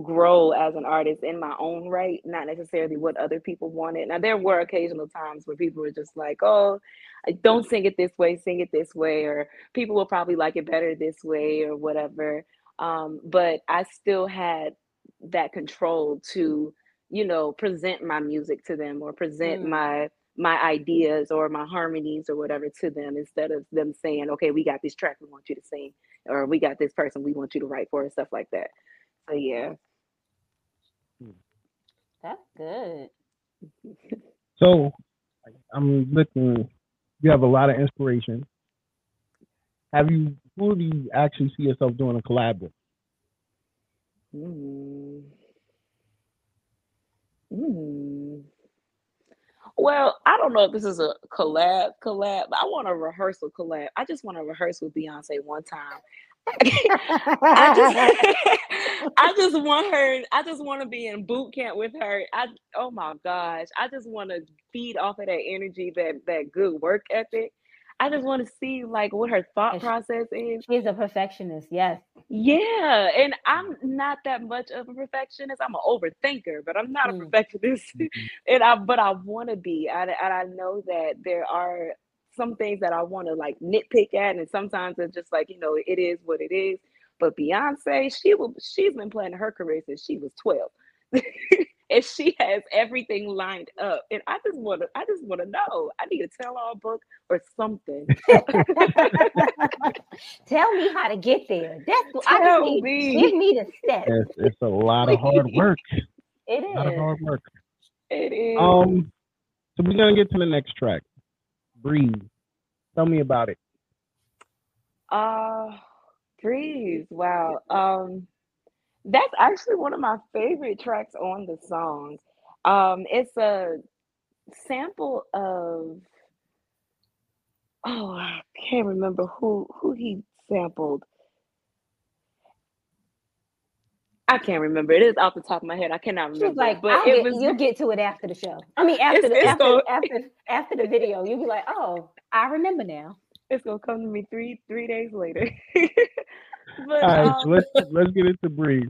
grow as an artist in my own right, not necessarily what other people wanted. Now there were occasional times where people were just like, "Oh, don't sing it this way, sing it this way," or people will probably like it better this way or whatever. Um, but I still had that control to, you know, present my music to them or present Mm. my my ideas or my harmonies or whatever to them instead of them saying, okay, we got this track we want you to sing, or we got this person we want you to write for, and stuff like that. So yeah. That's good. So I'm looking. You have a lot of inspiration. Have you? Who do you actually see yourself doing a collab with? Mm. Mm. Well, I don't know if this is a collab collab, I want a rehearsal collab. I just want to rehearse with Beyonce one time. I just I just want her I just want to be in boot camp with her. I oh my gosh. I just want to feed off of that energy, that that good work ethic. I just want to see like what her thought And she- process is. She's a perfectionist. Yes. Yeah, and I'm not that much of a perfectionist. I'm an overthinker, but I'm not a Mm. perfectionist. and I, but I want to be. I, and I know that there are some things that I want to like nitpick at, and sometimes it's just like you know, it is what it is. But Beyonce, she will. She's been planning her career since she was twelve, and she has everything lined up. And I just want to. I just want to know. I need a tell-all book or something. Tell me how to get there. That's what I Tell just need. me. Give me the steps. It's, it's a lot of hard work. It A lot of hard work. It is. Um, so we're gonna get to the next track. Breathe. Tell me about it. Uh breathe. Wow. Um that's actually one of my favorite tracks on the song. Um it's a sample of oh I can't remember who who he sampled. I can't remember. It is off the top of my head. I cannot She's remember. like, but it get, was you'll get to it after the show. I mean, after It's- the it's after, gonna- after after the video, you'll be like, oh, I remember now. it's gonna come to me three three days later. but All right, um, so let's let's get into breathe.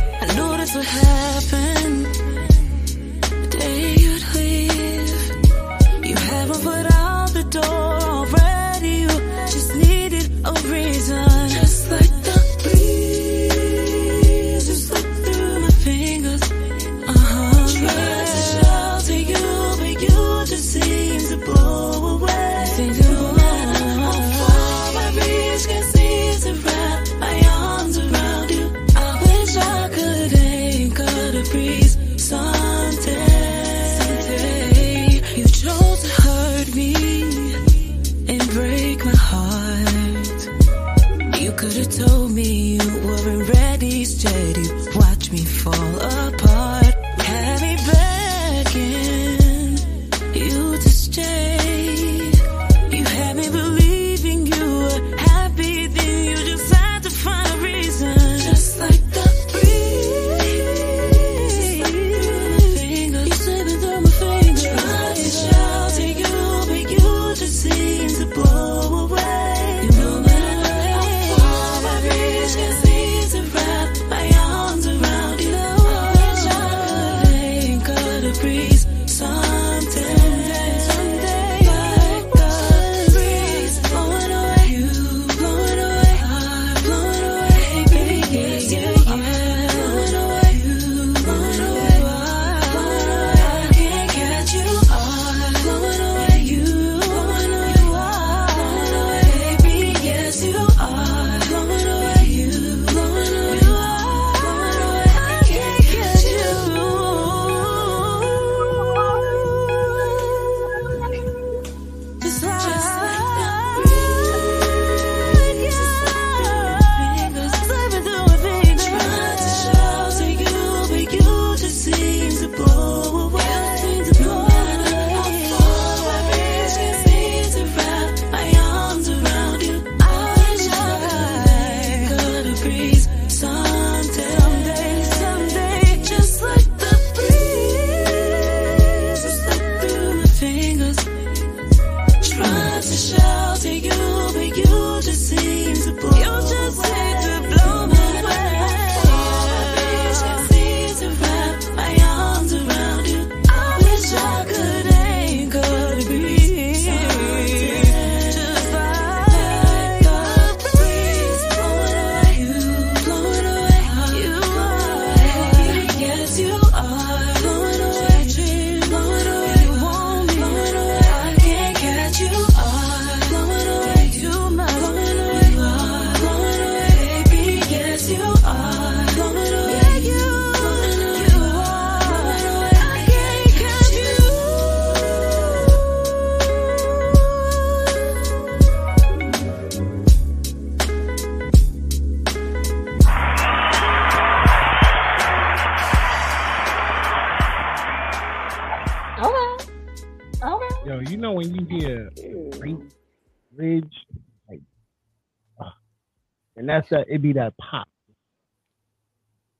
that's that. It be that pop.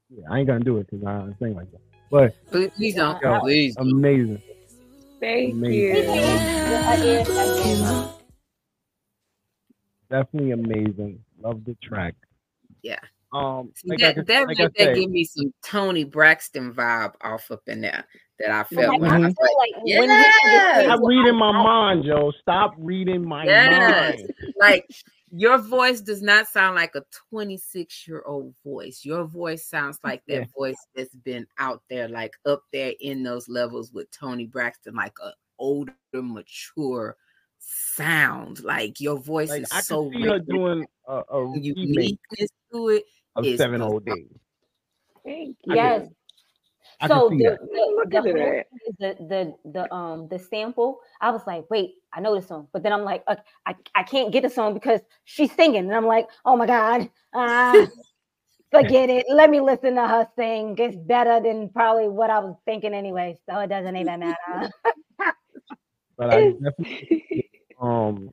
Yeah, I ain't gonna do it because I don't think like that. But Please, please don't. yo, Please. amazing. Thank Amazing. you. Definitely amazing. Love the track. Yeah. Um, See, like that could- that like I right there give me some Toni Braxton vibe off up in there that I felt Like, when I I feel was like, like when he yeah, Stop reading my mind, Joe. Stop reading my Yes. mind. like your voice does not sound like a 26 year old voice. Your voice sounds like that Yeah. voice that's been out there, like up there in those levels with Toni Braxton, like a older, mature sound. Like your voice Like is I so can see her doing a, a uniqueness to it. of is Seven Whole Days. Thank I Yes. You. I so the, the, the, at whole that. thing is the the the um the sample. I was like, wait, I know this song, but then I'm like, uh, I I can't get the song because she's singing, and I'm like, oh my god, ah, forget it. Let me listen to her sing. It's better than probably what I was thinking anyway, so it doesn't even matter. But I definitely um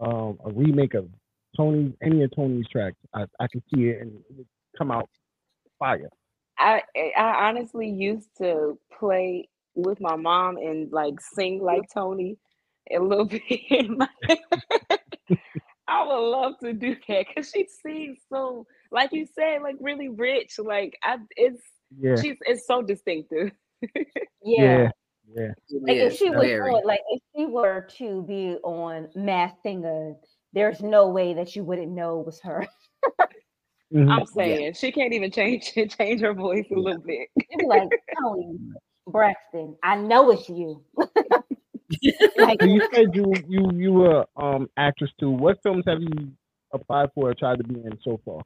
um a remake of Toni any of Toni's tracks. I, I can see it and it would come out fire. I eh, I honestly used to play with my mom and like sing like Toni a little bit. in my- I would love to do that because she sings so, like you said, like really rich. Like I, it's Yeah. she's it's so distinctive. Yeah. Yeah. Like if she was on, like if she were to be on Masked Singer, there's no way that you wouldn't know it was her. Mhm. I'm saying she can't even change change her voice a little bit. You'd be like, Toni Braxton, I know it's you. like you said you you you were um actress too. What films have you applied for or tried to be in so far?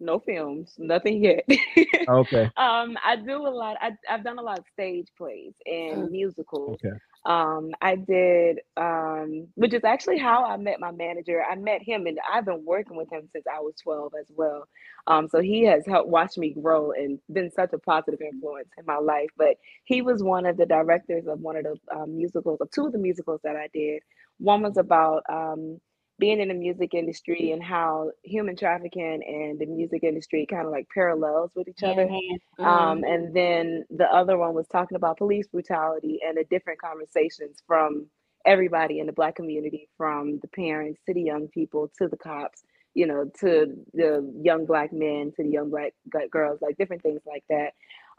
No films, nothing yet. Okay. um, I do a lot. I, I've done a lot of stage plays and musicals. Okay. Um, I did, um, which is actually how I met my manager. I met him, and I've been working with him since I was 12 as well. Um, so he has helped watch me grow and been such a positive influence in my life. But he was one of the directors of one of the um, musicals, of two of the musicals that I did. One was about um, being in the music industry and how human trafficking and the music industry kind of like parallels with each other. Mm-hmm. Um, and then the other one was talking about police brutality and the different conversations from everybody in the black community, from the parents to the young people to the cops, you know, to the young black men to the young black g- girls, like different things like that.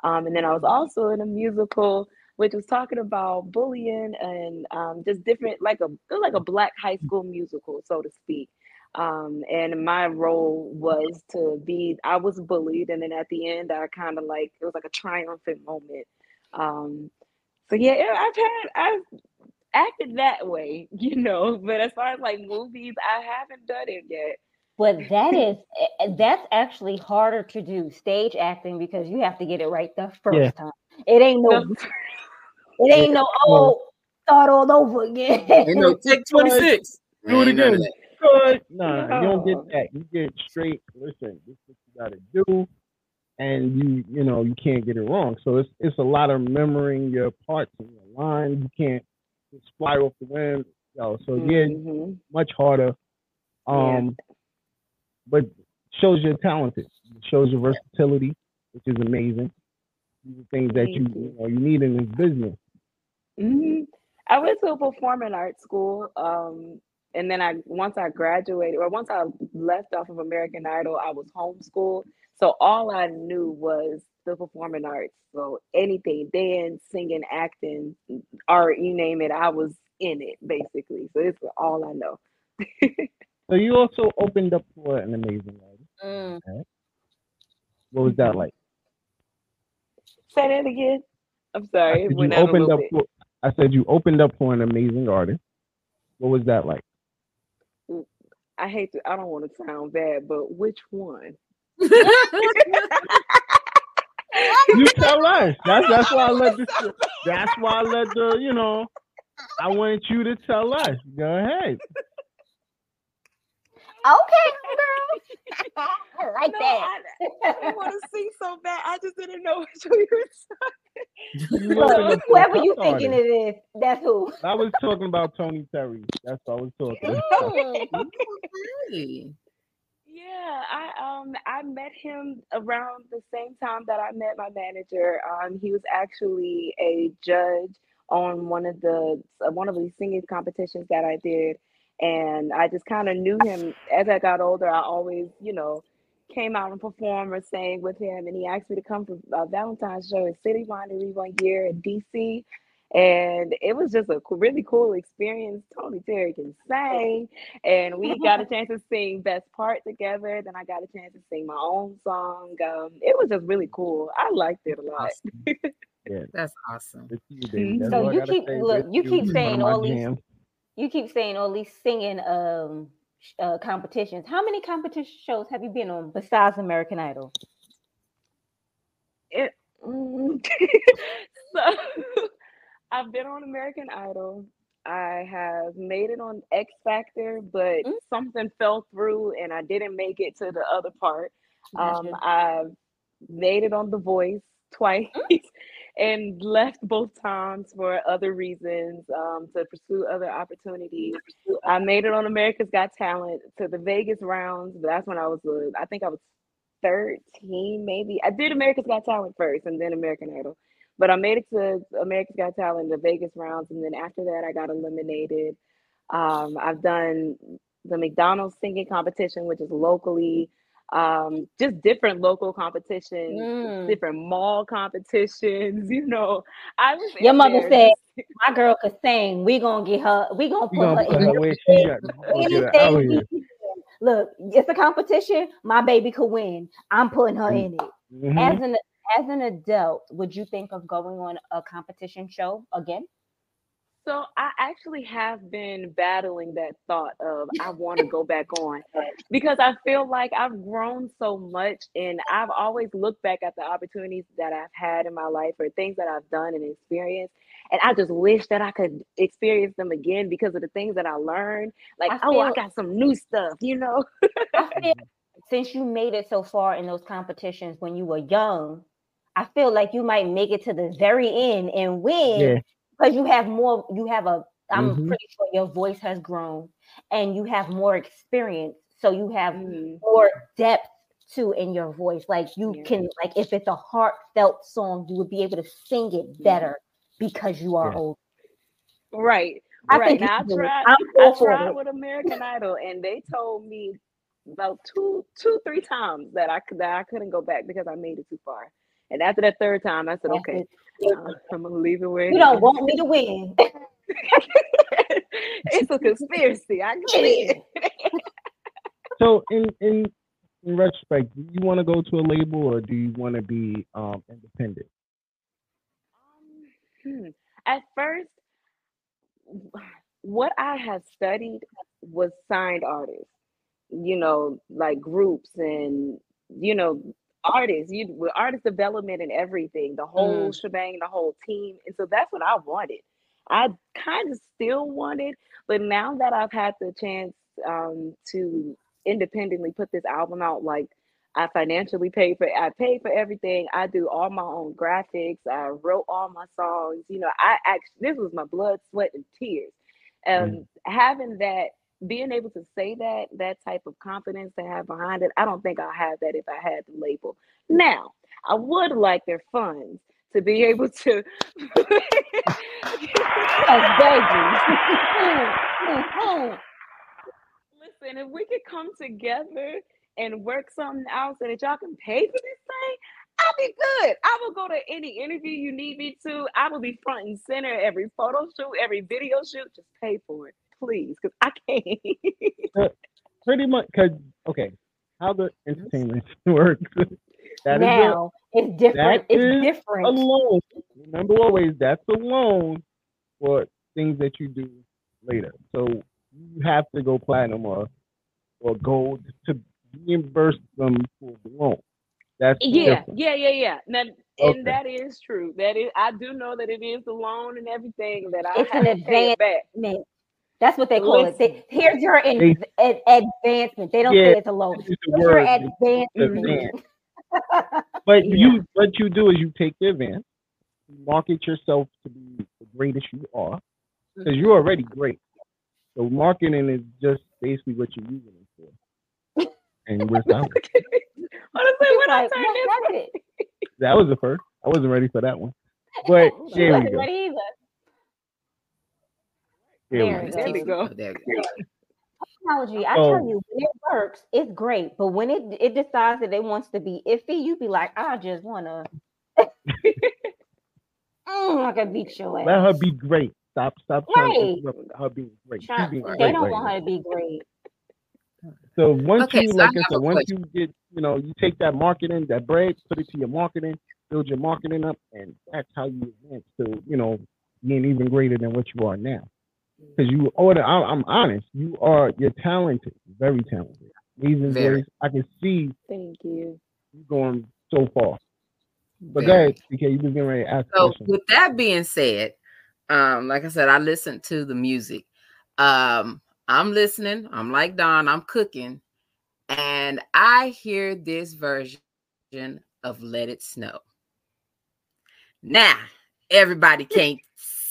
Um, and then I was also in a musical which was talking about bullying and um, just different, like a like a black high school musical, so to speak. Um, and my role was to be, I was bullied, and then at the end, I kind of like it was like a triumphant moment. Um, so yeah, I've had I've acted that way, you know. But as far as like movies, I haven't done it yet. But that is eh, that's actually harder to do stage acting because you have to get it right the first Yeah. time. It ain't no, it ain't no oh start all over again. Ain't no take 26. Do it Ain't none of again. that. Good. Nah, you don't get that. You get straight. Listen, this is what you gotta do, and you you know you can't get it wrong. So it's it's a lot of remembering your parts and your lines. You can't just fly off the wind. Yo, so yeah, Mhm. much harder. Yeah. Um, but shows you're talented. It shows your versatility, which is amazing. These are things that you you. you know you need in this business. hmm I went to a performing arts school, um, and then I once I graduated, or once I left off of American Idol, I was homeschooled. So all I knew was the performing arts. So anything, dance, singing, acting, art, you name it, I was in it basically. So it's all I know. So you also opened up for an amazing artist. Mm. What was that like? Say that again. I'm sorry, you went out a opened up for, I said you opened up for an amazing artist. What was that like? I hate to, I don't want to sound bad, but which one? You tell us. That's that's why I let the that's why I let the you know I wanted you to tell us. Go ahead. Okay, girl. I like No, that. I, I want to sing so bad. I just didn't know which one you were saying. You Look, up for a whoever you tough thinking it is, that's who. I was talking about Tony Terry. That's what I was talking about. Mm. Yeah, I um I met him around the same time that I met my manager. Um, he was actually a judge on one of the uh, one of the singing competitions that I did, and I just kind of knew him as I got older. I always, you know, came out and performed or sang with him, and he asked me to come for uh, Valentine's show at City Winery one year in DC. And it was just a really cool experience. Tony Terry can sing, and we got a chance to sing best part together. Then I got a chance to sing my own song. Um, it was just really cool. I liked it a lot. Awesome. Yeah. That's awesome. Good to you. That's So you keep- look, Good you keep One of saying my all these- jams. You keep saying all these singing um uh, competitions. How many competition shows have you been on besides American Idol? It, mm, so I've been on American Idol. I have made it on X Factor, but Mm. something fell through and I didn't make it to the other part. Um, I've made it on The Voice twice and left both times for other reasons um, to pursue other opportunities. I made it on America's Got Talent to the Vegas rounds, but that's when I was, uh, I think I was 13 maybe. I did America's Got Talent first and then American Idol. But I made it to America's Got Talent, the Vegas rounds, and then after that I got eliminated. Um, I've done the McDonald's singing competition, which is locally, um, just different local competitions, Mm. different mall competitions. You know, I was Your mother there said, "My girl could sing. We gonna get her. We gonna put gonna her put in her where she got. Anything out we here. can. Look, it's a competition. My baby could win. I'm putting her in it. Mhm. As an as an adult, would you think of going on a competition show again? So I actually have been battling that thought of I want to go back on because I feel like I've grown so much and I've always looked back at the opportunities that I've had in my life or things that I've done and experienced. And I just wish that I could experience them again because of the things that I learned. Like, I oh, I got some new stuff, you know? I feel since you made it so far in those competitions when you were young, I feel like you might make it to the very end and win Yeah. Because you have more. You have a. I'm Mhm. pretty sure your voice has grown and you have more experience, so you have Mhm. more depth too in your voice. Like you Yeah. can, like if it's a heartfelt song, you would be able to sing it better because you are Yeah. old. Right. I right. think you Now I can do it. tried I'm I tried it. with American Idol and they told me about two, two, three times that I could that I couldn't go back because I made it too far. And after that third time, I said, That's okay, it. I'm gonna leave it where it You don't want me to win. it's a conspiracy. I can see it. So in in in retrospect, do you want to go to a label or do you want to be um independent? Hmm. At first, what I have studied was signed artists, you know, like groups and, you know, artists, you with artist development and everything, the whole shebang, the whole team. And so that's what I wanted. I kind of still wanted, but now that I've had the chance um, to independently put this album out, like I financially paid for I paid for everything. I do all my own graphics. I wrote all my songs. You know, I actually this was my blood, sweat, and tears. And having that, being able to say that, that type of confidence to have behind it, I don't think I'll have that if I had the label. Now, I would like their funds to be able to Yes. Listen, if we could come together and work something out so that y'all can pay for this thing, I'll be good. I will go to any interview you need me to. I will be front and center every photo shoot, every video shoot. Just pay for it, please, because I can't. Pretty much, cause okay, how the entertainment works. that is a, now it's different. that It's is different. a loan. Remember always, that's a loan for things that you do later. So you have to go platinum or or gold to reimburse them for the loan. That's Yeah, yeah, yeah, yeah. Now, Okay. and that is true. That is, I do know that it is the loan and everything that I It's an have to pay back. advancement. That's what they call it. They, here's your in, They- ad- advancement. They don't Yeah, say it's a loan. Use the Here's your advancement. advance. But you, what you do is you take the advance, you market yourself to be the greatest you are, because you're already great. So marketing is just basically what you're using it for. And we're selling. Honestly, when I Like, turn what- this, that's it. that was the first. I wasn't ready for that one. But She there we wasn't go. Ready. There There we we go. there we go. There we go. Technology, I So- tell you, when it works, it's great. But when it it decides that it wants to be iffy, you be like, I just wanna mm, I can beat your ass. Let her be great. Stop, stop trying to Right. her being great. She's Try- being they great don't right want now. her to be great. So once Okay, you, so like I have said, once question. you get, you know, you take that marketing, that bread, put it to your marketing, build your marketing up, and that's how you advance to, you know, being even greater than what you are now. Because you order, I'm, I'm honest, you are, you're talented, very talented. Amazing Very. voice. I can see Thank you. You're going so far. But go Very. ahead, you was getting ready to ask a So with that being said, um, like I said, I listened to the music. Um, I'm listening. I'm like Don. I'm cooking, and I hear this version of "Let It Snow." Now, everybody can't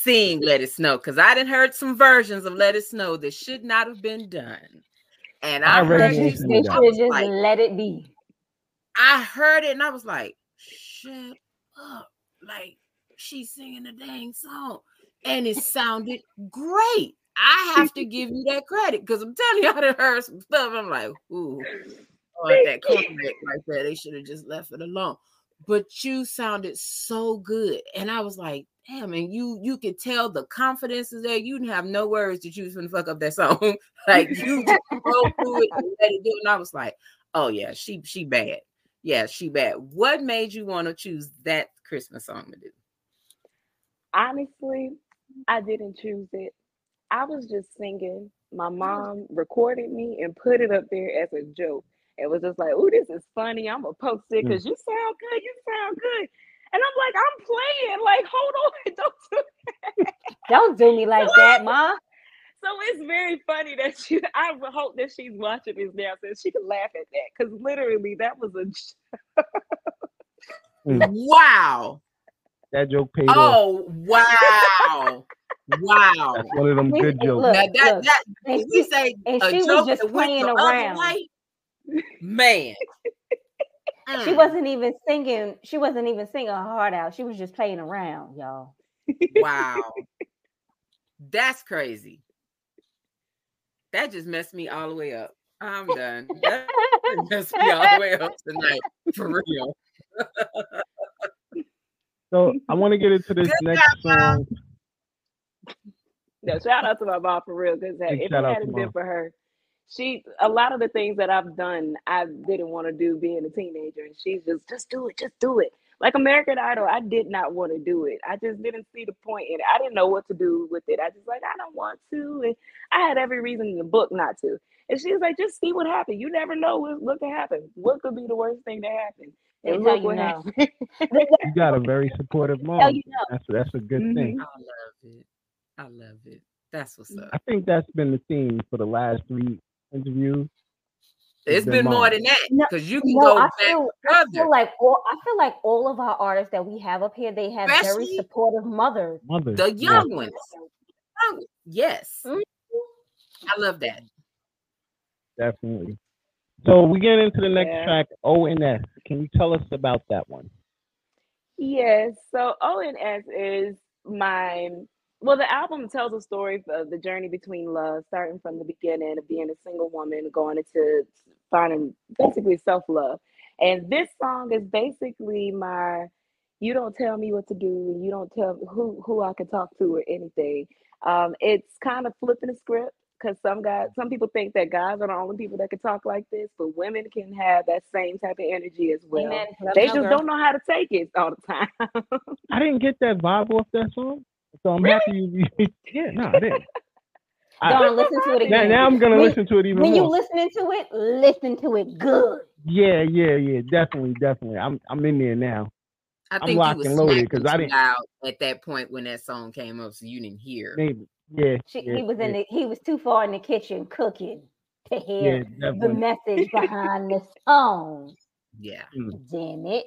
sing "Let It Snow" because I didn't heard some versions of "Let It Snow" that should not have been done, and I I, heard They these. listened they should was just like, let it be. I heard it and I was like, shut up. Like she's singing a dang song. And it sounded great. I have to give you that credit because I'm telling you, I done heard some stuff. I'm like, ooh, oh, that compliment right there. They should have just left it alone. But you sounded so good, and I was like, damn, and you you could tell the confidence is there. You didn't have no words to choose was gonna fuck up that song. like you just go through it and let it do. And I was like, oh yeah, she she bad. Yeah, she bad. What made you want to choose that Christmas song to do? Honestly, I didn't choose it. I was just singing. My mm. mom recorded me and put it up there as a joke. It was just like, "Oh, this is funny. I'm gonna post it Mm. because you sound good. You sound good." And I'm like, "I'm playing. Like, hold on, don't do Don't do me like that, ma. So it's very funny that she. I hope that she's watching this now so she can laugh at that because literally that was a. j- Wow. That joke paid off. Oh wow. Wow. That's one of them good jokes. look, Now that look, that and if we she- say and a she was just that playing around. way, man. She Mm. wasn't even singing. She wasn't even singing her heart out. She was just playing around, y'all. Wow. That's crazy. That just messed me all the way up. I'm done. That messed me all the way up tonight. For real. So I want to get into this Good next job, song. No, shout out to my mom for real because Big if it shout out to hadn't been for her, she a lot of the things that I've done I didn't want to do being a teenager, and she's just just do it, just do it. Like American Idol, I did not want to do it. I just didn't see the point in it. I didn't know what to do with it. I just like I don't want to, and I had every reason in the book not to. And she was like, just see what happened. You never know what, what could happen. What could be the worst thing to happen? And tell look you what no. happened. You got a very supportive mom. you no. That's that's a good thing. Mhm. I love it. I love it. That's what's up. I think that's been the theme for the last three interviews. It's been been more than that because you can No, go I back feel, I further. feel like all I feel like all of our artists that we have up here, they have very supportive mothers. Mother. the yeah. young ones. Young- Yes, Mhm. I love that. Definitely. So we get into the next Yeah. track, ONS. Can you tell us about that one? Yes. So ONS is my well, the album tells a story of the journey between love, starting from the beginning of being a single woman, going into finding basically self love. And this song is basically my you don't tell me what to do, and you don't tell who who I can talk to or anything. Um, it's kind of flipping the script because some guys, some people think that guys are the only people that can talk like this, but women can have that same type of energy as well. Amen. They just girl. don't know how to take it all the time. I didn't get that vibe off that song, so I'm happy you. you yeah, no, I didn't. I- Don't listen to it again. now I'm gonna When- listen to it even when you more. listening to it, listen to it good. yeah, yeah, yeah, definitely, definitely. I'm I'm in there now. I I'm think locked you was and loaded, 'cause smacking I didn't- loud at that point when that song came up, so you didn't hear. Maybe. Yeah. She, yeah, he was yeah, in the he was too far in the kitchen cooking to Yeah, hear the message behind the song. Yeah. Mm. Damn it.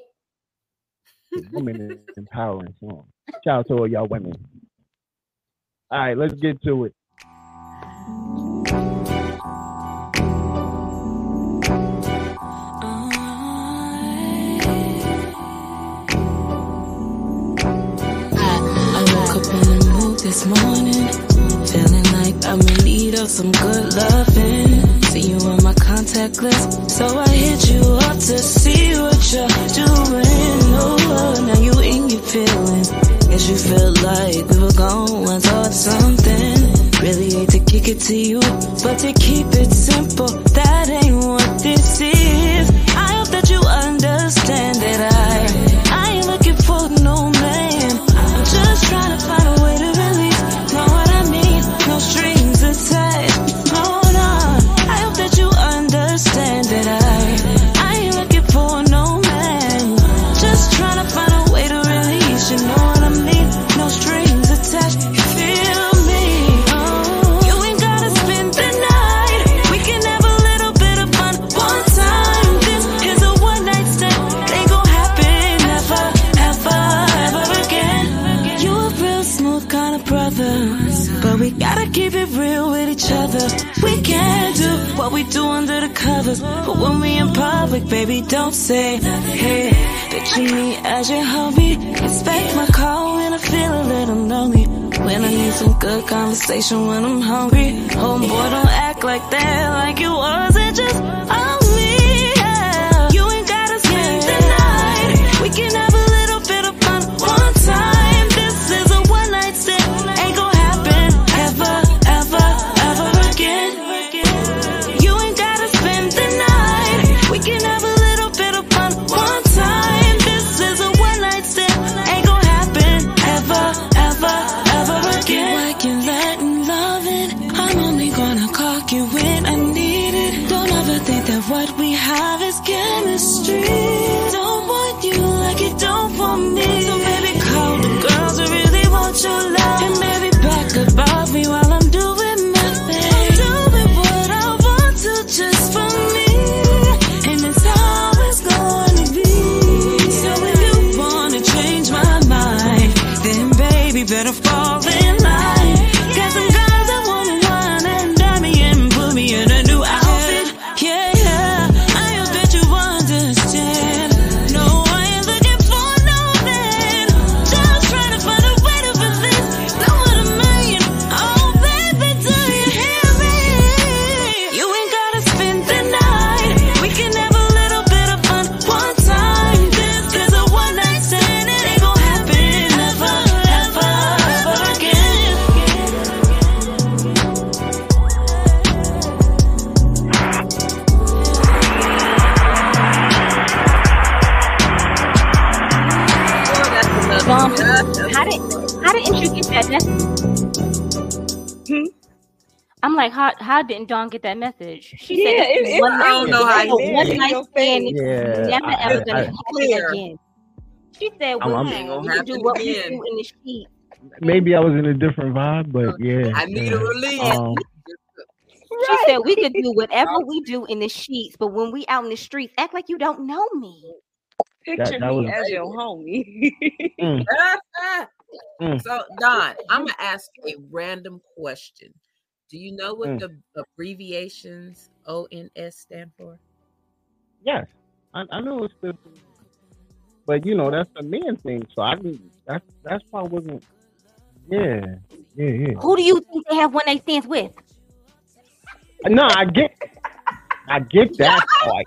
Women empowering song. Shout out to all y'all women. All right, let's get to it. I woke up in the this morning, feeling like I'm in need of some good loving. See you on my contact list, so I hit you up to see what you're doing. Oh, now you in your feelings. Guess you feel like we were going towards something. Really hate to kick it to you, but to keep it simple, that ain't what this is. I hope that you understand that I, covers, but when we in public, baby, don't say hey. Picture me as your hubby. Expect my call when I feel a little lonely. When I need some good conversation when I'm hungry. Homeboy, don't act like that, like it wasn't just on me. Yeah. You ain't gotta spend the night. We can didn't Don get that message? She Yeah, said it- this it- one I night, don't know how you is a did one night stand. face. Yeah, never I- ever gonna happen Clear. again. She said, I'm- well, I'm- we gonna can do happen what we do in the street. Maybe I was in a different vibe, but yeah. I need yeah. a release. Um, She said we could do whatever we do in the sheets, but when we out in the streets, act like you don't know me. Picture that me as your homie. mm, Mm. so Don, I'm gonna ask a random question. Do you know what Mm. the abbreviations ONS stand for? yes, I, I know it's the, but you know that's the man thing. So I mean that's that's why I wasn't. Yeah, yeah, yeah. Who do you think they have one night stands with? No, I get, I get that part.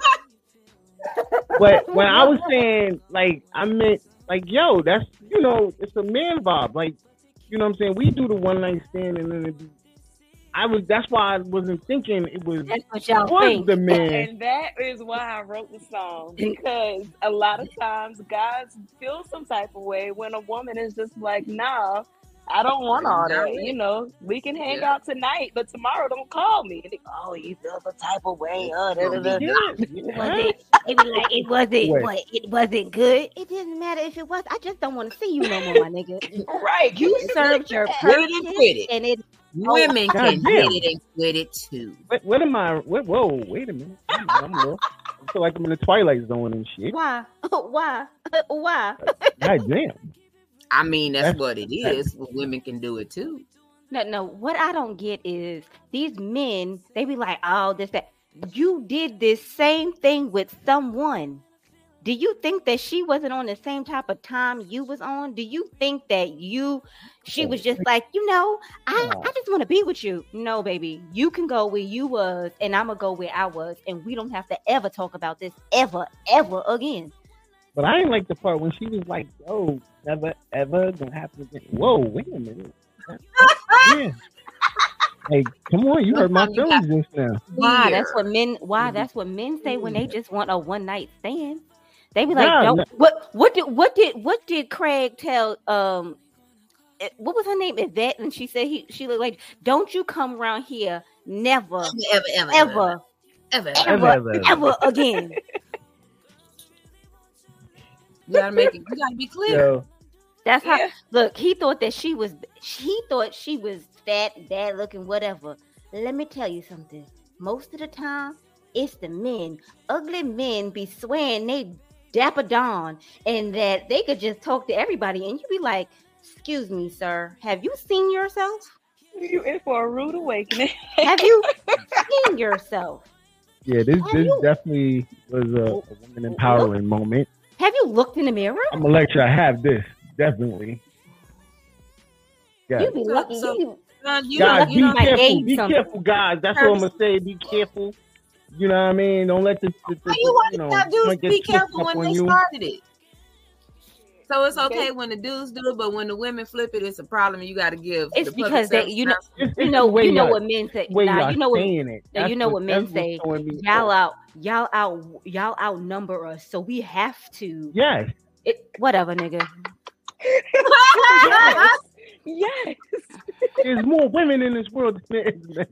But when I was saying, like, I meant, like, yo, that's, you know, it's a man vibe. Like, you know what I'm saying? We do the one night stand and then it be, I was, that's why I wasn't thinking it was, That's what y'all was think. the man. And that is why I wrote the song because a lot of times guys feel some type of way when a woman is just like, nah, I don't want all that. You know, we can hang Yeah. out tonight, but tomorrow don't call me. And they oh, you feel some type of way. Uh, da, da, da. Yeah, it, it was like it wasn't Wait. what it wasn't good. It didn't matter if it was. I just don't want to see you no more, my nigga. Right. You served your Hit it purpose, and it Oh, women God can damn. hit it and quit it too. What, what am I, what, whoa, wait a minute. I'm, I'm little- I feel like I'm in the Twilight Zone and shit. why why why? God damn. I mean, that's, That's- what it is. but women can do it too. No, no. What I don't get is these men. They be like, "Oh, this that." You did this same thing with someone. Do you think that she wasn't on the same type of time you was on? Do you think that you, she was just like, you know, I, I just want to be with you? No, baby, you can go where you was, and I'm gonna go where I was, and we don't have to ever talk about this ever, ever again. But I ain't like the part when she was like, "Yo, never ever gonna happen again." Whoa, wait a minute. yeah. Hey, come on, you hurt my feelings just now. Why? That's what men. Why? Mm-hmm. That's what men say when they just want a one night stand. They be like, Nah, "Don't." nah. What? What did? What did? What did Craig tell? Um, eh, what was her name? Yvette, and she said he. She looked like, "Don't you come around here, never, Ever, ever, ever, ever. ever, Ever, ever. ever again." You gotta make it. You gotta be clear. Yo, That's how. Yeah. Look, he thought that she was. He thought she was fat, bad looking, whatever. Let me tell you something. Most of the time, it's the men. Ugly men be swearing they dapper Dawn and that they could just talk to everybody, and you'd be like, "Excuse me, sir. Have you seen yourself? You in for a rude awakening. Have you seen yourself? yeah, this Have this you- definitely was a, a woman empowering moment. Have you looked in the mirror? I'm gonna let you have this definitely. Yeah. You be lucky. So- you, Uh, you guys, know, be know, careful. Be something. careful, guys. That's what I'm gonna say. Be careful. You know what I mean? Don't let the, the, the you want you know, to dudes get be careful when they you. started it? So it's okay when the dudes do it, but when the women flip it, it's a problem. You got to give. it's the because they, you know, announcement. It's, you know, you know what men say. way Nah, y'all know what, it. now, you know what men say. y'all out, y'all out, y'all outnumber us, so we have to. Yes. It, whatever, nigga. yes. yes. There's more women in this world than there is men.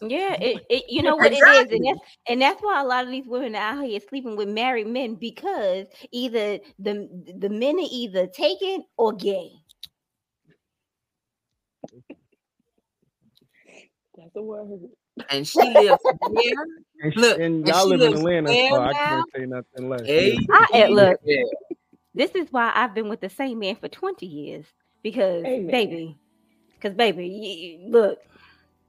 Yeah, it, it you know what it is, and that's and that's why a lot of these women are out here sleeping with married men because either the the men are either taken or gay. That's a word. and she lives there. And, she- Look, and and y'all she live in Atlanta, where so I can't say nothing less. Hey, I look. yeah. This is why I've been with the same man for twenty years because Amen. baby, because baby, y- look,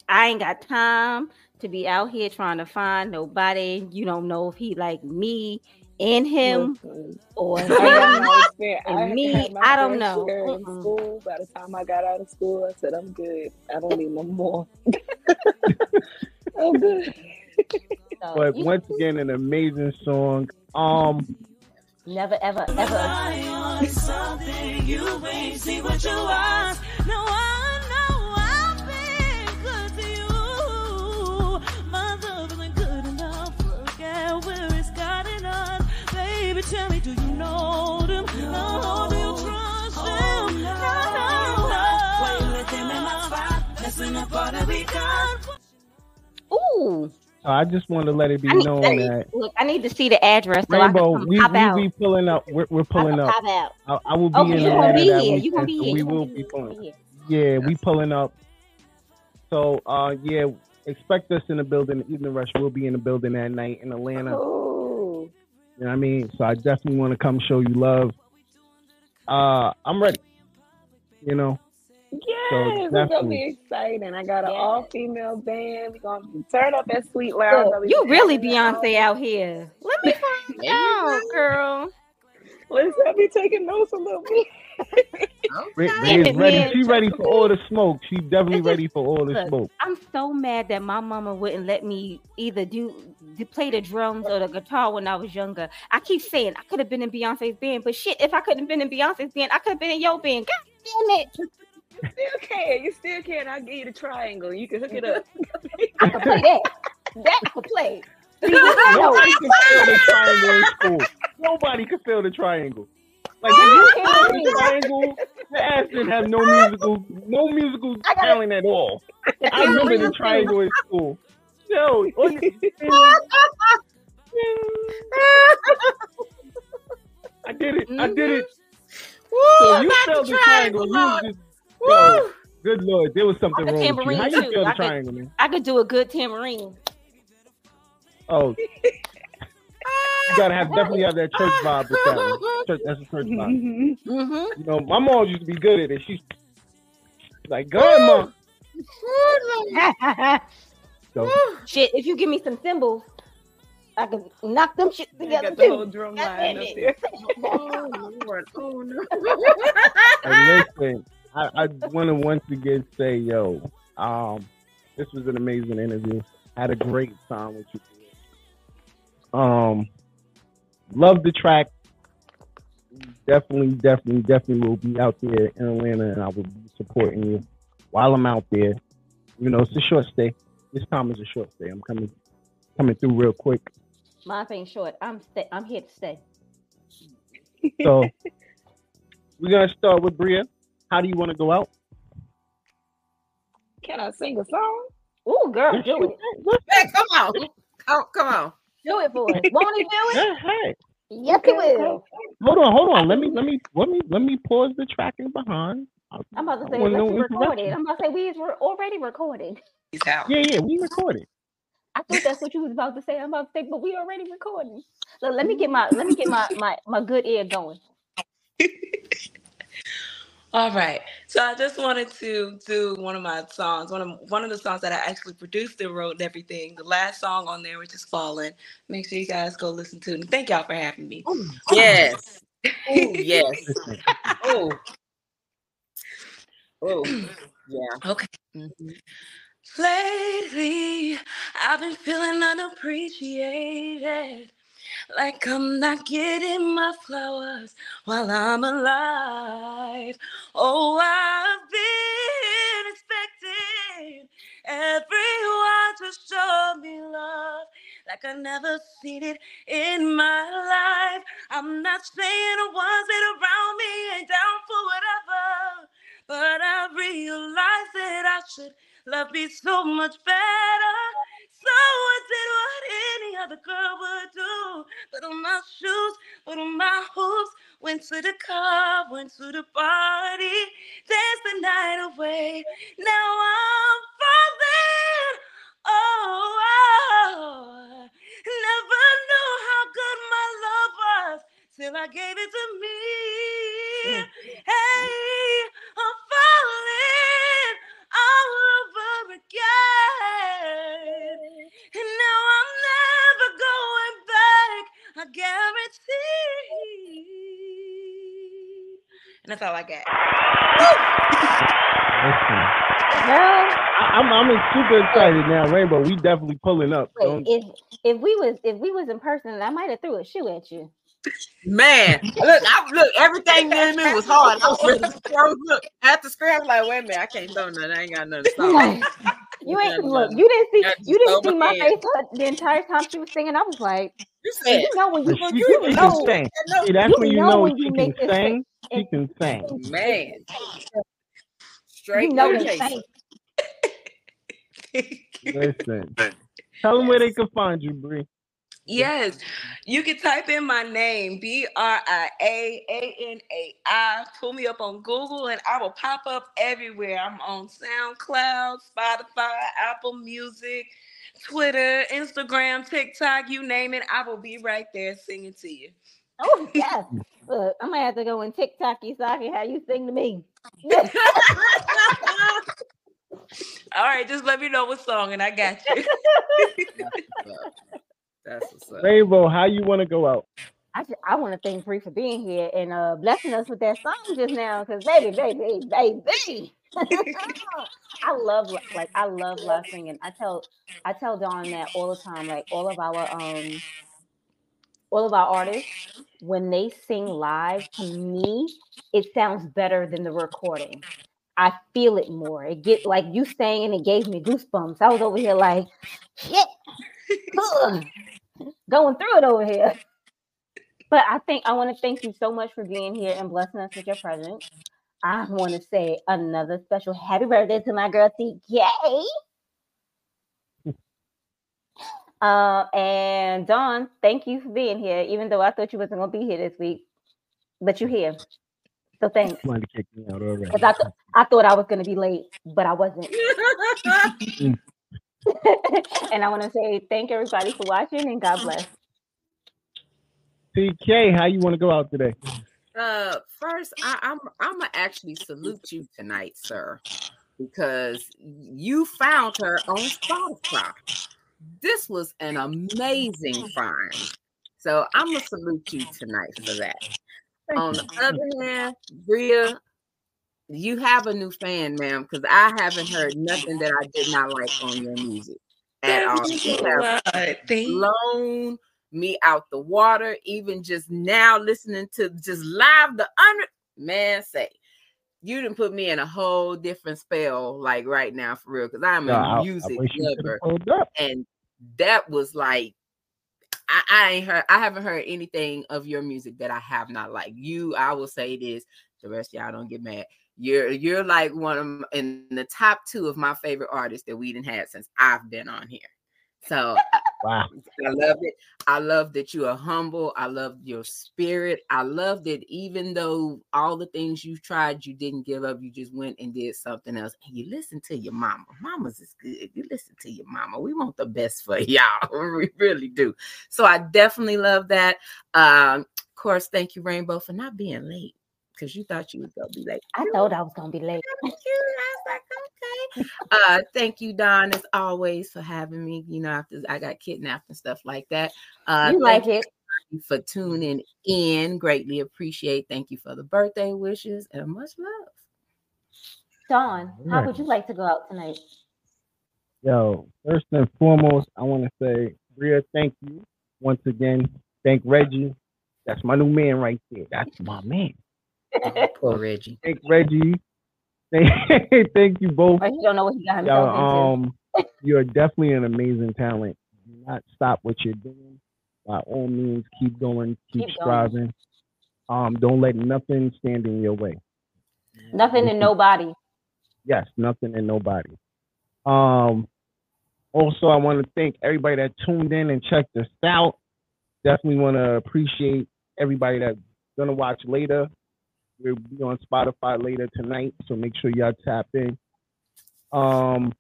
I ain't got time to be out here trying to find nobody. You don't know if he like me and him Listen, or I got my experience. And I me, had I don't know. in Mm-mm. school. By the time I got out of school, I said, I'm good. I don't need no more. I'm good. so, But you once again, an amazing song. Um, never ever ever. Baby, tell me, do you know them? No, do you trust them? No, Why you let them in my spot? Messing up all that we got. Ooh, I just want to let it be need, known hey, that look, I need to see the address so Rainbow, I can come we pop we be pulling up. We're, we're pulling up. out. I, I will be Oh, in you gonna be here? You gonna be here? we will be be pulling. here? Yeah, we pulling up. So, uh, yeah, expect us in the building. Evening Rush We'll be in the building that night in Atlanta. Ooh. You know what I mean? So I definitely want to come show you love. Uh, I'm ready. You know, Yes, it's gonna definitely. be exciting. I got an Yes. all female band. We're gonna turn up at Sweet Lounge. Look, you really performing at all- Beyonce out here. Let me find out, girl. Listen, I'll be taking notes a little bit. Ray, Okay. Ray is Damn it, ready. She ready for all the smoke. She definitely just- ready for all the look, smoke. I'm so mad that my mama wouldn't let me either do, do play the drums or the guitar when I was younger. I keep saying I could have been in Beyonce's band, but shit, if I couldn't have been in Beyonce's band, I could have been in your band. God damn it! You still can. You still can. I'll give you the triangle. You can hook it up. I could play that. That I could play. See, Nobody can fill the triangle in school. Nobody can fill the triangle. Like if you the triangle, your ass didn't have no musical, no musical talent at all. I remember the triangle in school. No. I did it. I did it. Mm-hmm. Woo, So you felt the the triangle. You just, yo, good lord, there was something wrong with you. How you too. feel the I could- triangle, man? I could do a good tambourine. Oh, you gotta have definitely have that church vibe with that one. Church, that's a church vibe. Mm-hmm. You know, my mom used to be good at it. She's like, good mom. So, Shit, if you give me some cymbals, I can knock them shit together got the whole too. drum line up there. Oh Lord, oh no. and listen, I, I want to once again say, yo, um, this was an amazing interview. Had a great time with you. Um, love the track. Definitely, definitely, definitely will be out there in Atlanta, and I will be supporting you while I'm out there. You know, it's a short stay. This time is a short stay. I'm coming, coming through real quick. Mine ain't short. I'm stay. I'm here to stay. So we're gonna start with Bria. How do you want to go out? Can I sing a song? Ooh, girl, do it. Hey, come on. Come, come on. Do it for us. Won't he do it? Yeah, hey. Yes, he will. Hold on, hold on. Let me let me let me let me pause the tracking behind. I'm about to say, want let's no record it. I'm about to say, we is re- already recorded. Yeah, yeah, we recorded. I thought that's what you was about to say. I'm about to say, but we already recording. Look, let me mm-hmm. get my let me get my my, my good ear going. All right. So I just wanted to do one of my songs, one of one of the songs that I actually produced and wrote and everything. The last song on there, which is Fallen. Make sure you guys go listen to it. And thank y'all for having me. Yes. Oh, yes. Oh, Oh, yeah. Okay. Mhm. Lately, I've been feeling unappreciated. Like I'm not getting my flowers while I'm alive. Oh, I've been expecting everyone to show me love like I never seen it in my life. I'm not saying the ones that around me ain't down for whatever, but I realize that I should love me so much better. So I did what any other girl would do. Put on my shoes, put on my hoops, went to the car, went to the party, danced the night away. Now I'm falling. Oh, oh, never knew how good my love was till I gave it to me. Mm. Hey, that's all I got. Listen, Girl, I, I'm I'm super excited now, Rainbow. We definitely pulling up. wait, if if we was if we was in person, I might have threw a shoe at you. Man, look, I look, everything in me was hard. I was ready to throw. Look, at the screen, I was like, wait a minute, I can't throw nothing. I ain't got nothing to stop. Like, you ain't no, look. You didn't see. You didn't see my my face the entire time she was singing. I was like, You said, you know when you But she, you can know sing. See, that's you when you know know when you can make this sing. She can sing. man, you straight know no they chaser. sang. Listen, tell them where they can find you, Bree. Yes, you can type in my name, B R I A A N A I. Pull me up on Google and I will pop up everywhere. I'm on SoundCloud, Spotify, Apple Music, Twitter, Instagram, TikTok, you name it. I will be right there singing to you. Oh yes. Look, I'm going to have to go and TikTok you so I can have you sing to me. All right, just let me know what song and I got you. That's what's up. Rainbow, how you want to go out? I just, I want to thank Bree for being here and uh blessing us with that song just now. Cause baby, baby, baby. I love like I love live singing. I tell I tell Don that all the time. Like all of our um all of our artists, when they sing live, to me, it sounds better than the recording. I feel it more. It get like you sang and it gave me goosebumps. I was over here like, shit, ugh, going through it over here. But I think I want to thank you so much for being here and blessing us with your presence. I want to say another special happy birthday to my girl TK. Uh, and Don, thank you for being here, even though I thought you wasn't gonna be here this week, but you're here. So thanks. Somebody kicked me out already. I, th- I thought I was gonna be late, but I wasn't. and I want to say thank everybody for watching and God bless. TK, how you want to go out today? Uh, first, I, I'm I'm gonna actually salute you tonight, sir, because you found her on Spotify. This was an amazing find. So I'm gonna salute you tonight for that. On the other hand, Bria, you have a new fan, ma'am, because I haven't heard nothing that I did not like on your music at all. You have Thank blown me out the water. Even just now listening to just live the under man say you didn't put me in a whole different spell like right now for real because I'm No, I- a I music wish you lover and that was like I, I ain't heard I haven't heard anything of your music that I have not liked. You, I will say this, the rest of y'all don't get mad. You're you're like one of in the top two of my favorite artists that we didn't had since I've been on here. So Wow. I love it. I love that you are humble. I love your spirit. I love that even though all the things you tried, you didn't give up. You just went and did something else. And you listen to your mama. Mama's is good. You listen to your mama. We want the best for y'all. We really do. So I definitely love that. Um, of course, thank you, Rainbow, for not being late because you thought you was gonna be late. I thought I was gonna be late. Thank you. I was like, okay. Uh, thank you, Don, as always, for having me. You know, after I got kidnapped and stuff like that. Uh, you like it? you for tuning in. Greatly appreciate. Thank you for the birthday wishes and much love. Don, how would you like to go out tonight? Yo, first and foremost, I want to say, Bria, thank you once again. Thank Reggie. That's my new man right there. That's my man. Poor Reggie. Thank Reggie. Thank, thank you both. Or you don't know what he got Yo, himself um, you're definitely an amazing talent. Do not stop what you're doing. By all means, keep going, keep, Keep going. striving. Um, don't let nothing stand in your way. Nothing and nobody. Yes, nothing and nobody. Um, also, I want to thank everybody that tuned in and checked us out. Definitely want to appreciate everybody that's gonna watch later. We'll be on Spotify later tonight, so make sure y'all tap in. Um,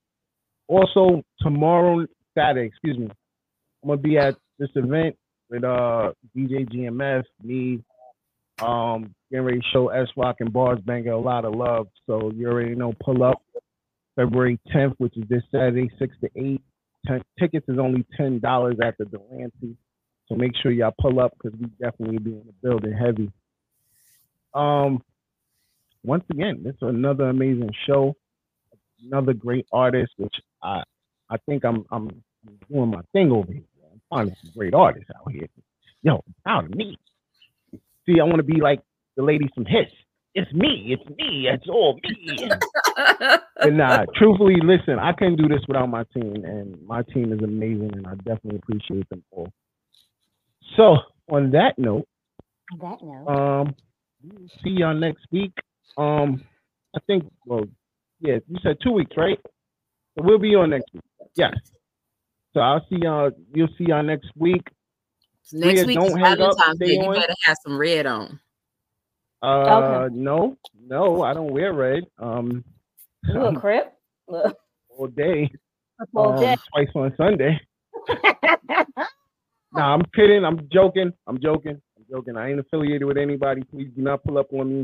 also tomorrow, Saturday, excuse me, I'm gonna be at this event with uh DJ GMF, me, um, getting ready to show S Rock and Bars Banger a lot of love. So you already know, pull up February 10th, which is this Saturday, 6 to 8. Ten, tickets is only $10 at the Delancey. So make sure y'all pull up because we definitely be in the building heavy. Um, once again, this is another amazing show, another great artist, which I I think I'm I'm doing my thing over here. I'm finding some great artists out here. Yo, I'm proud of me. See, I want to be like the lady from Hiss. It's me. It's me. It's all me. And nah, truthfully, listen, I couldn't do this without my team, and my team is amazing, and I definitely appreciate them all. So, on that note, On that note, um, we'll see y'all next week. Um, I think, well, yeah, you said two weeks, right? So we'll be on next week. Yeah. So I'll see y'all. You'll see y'all next week. Next Bria, week don't is hang up, Valentine's Day. You on. better have some red on. Uh, no, no, I don't wear red. Um, you a crip? Look, all day. all um, day. twice on Sunday. Nah, I'm kidding. I'm joking. I'm joking. I'm joking. I ain't affiliated with anybody. Please do not pull up on me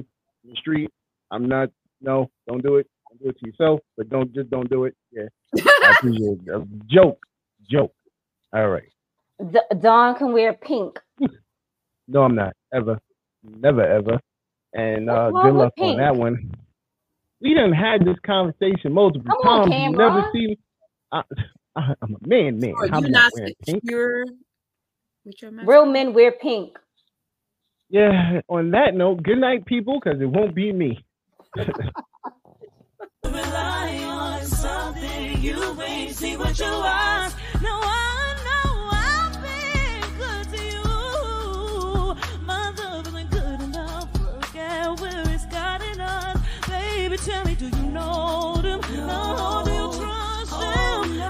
in the street. I'm not. No, don't do it. Don't do it to yourself. But don't just don't do it. Yeah, I appreciate it. Joke. Joke. All right. D- Don can wear pink. No, I'm not ever. Never ever. And uh, good with luck on that one. We done had this conversation multiple Come on, times. You never Cameron. see me. I, I, I'm a man, man. Are you not not wearing pink. secure with your message? Real men wear pink. Yeah, on that note, good night, people, because it won't be me. Rely on something you ain't see with your eyes. Now I know I've been good to you. My love isn't good enough. Look at where it's gotten us. Baby, tell me, do you know them? No, do you trust oh, them? No,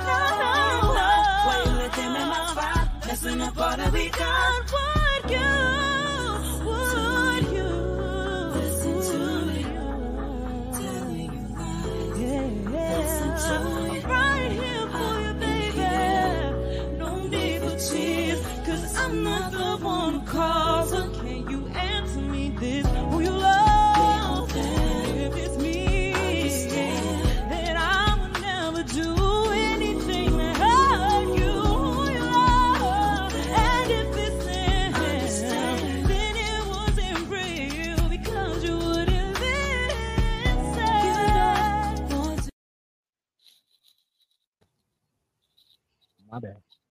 Why you let them in my spot? Messing up all that we got. I'm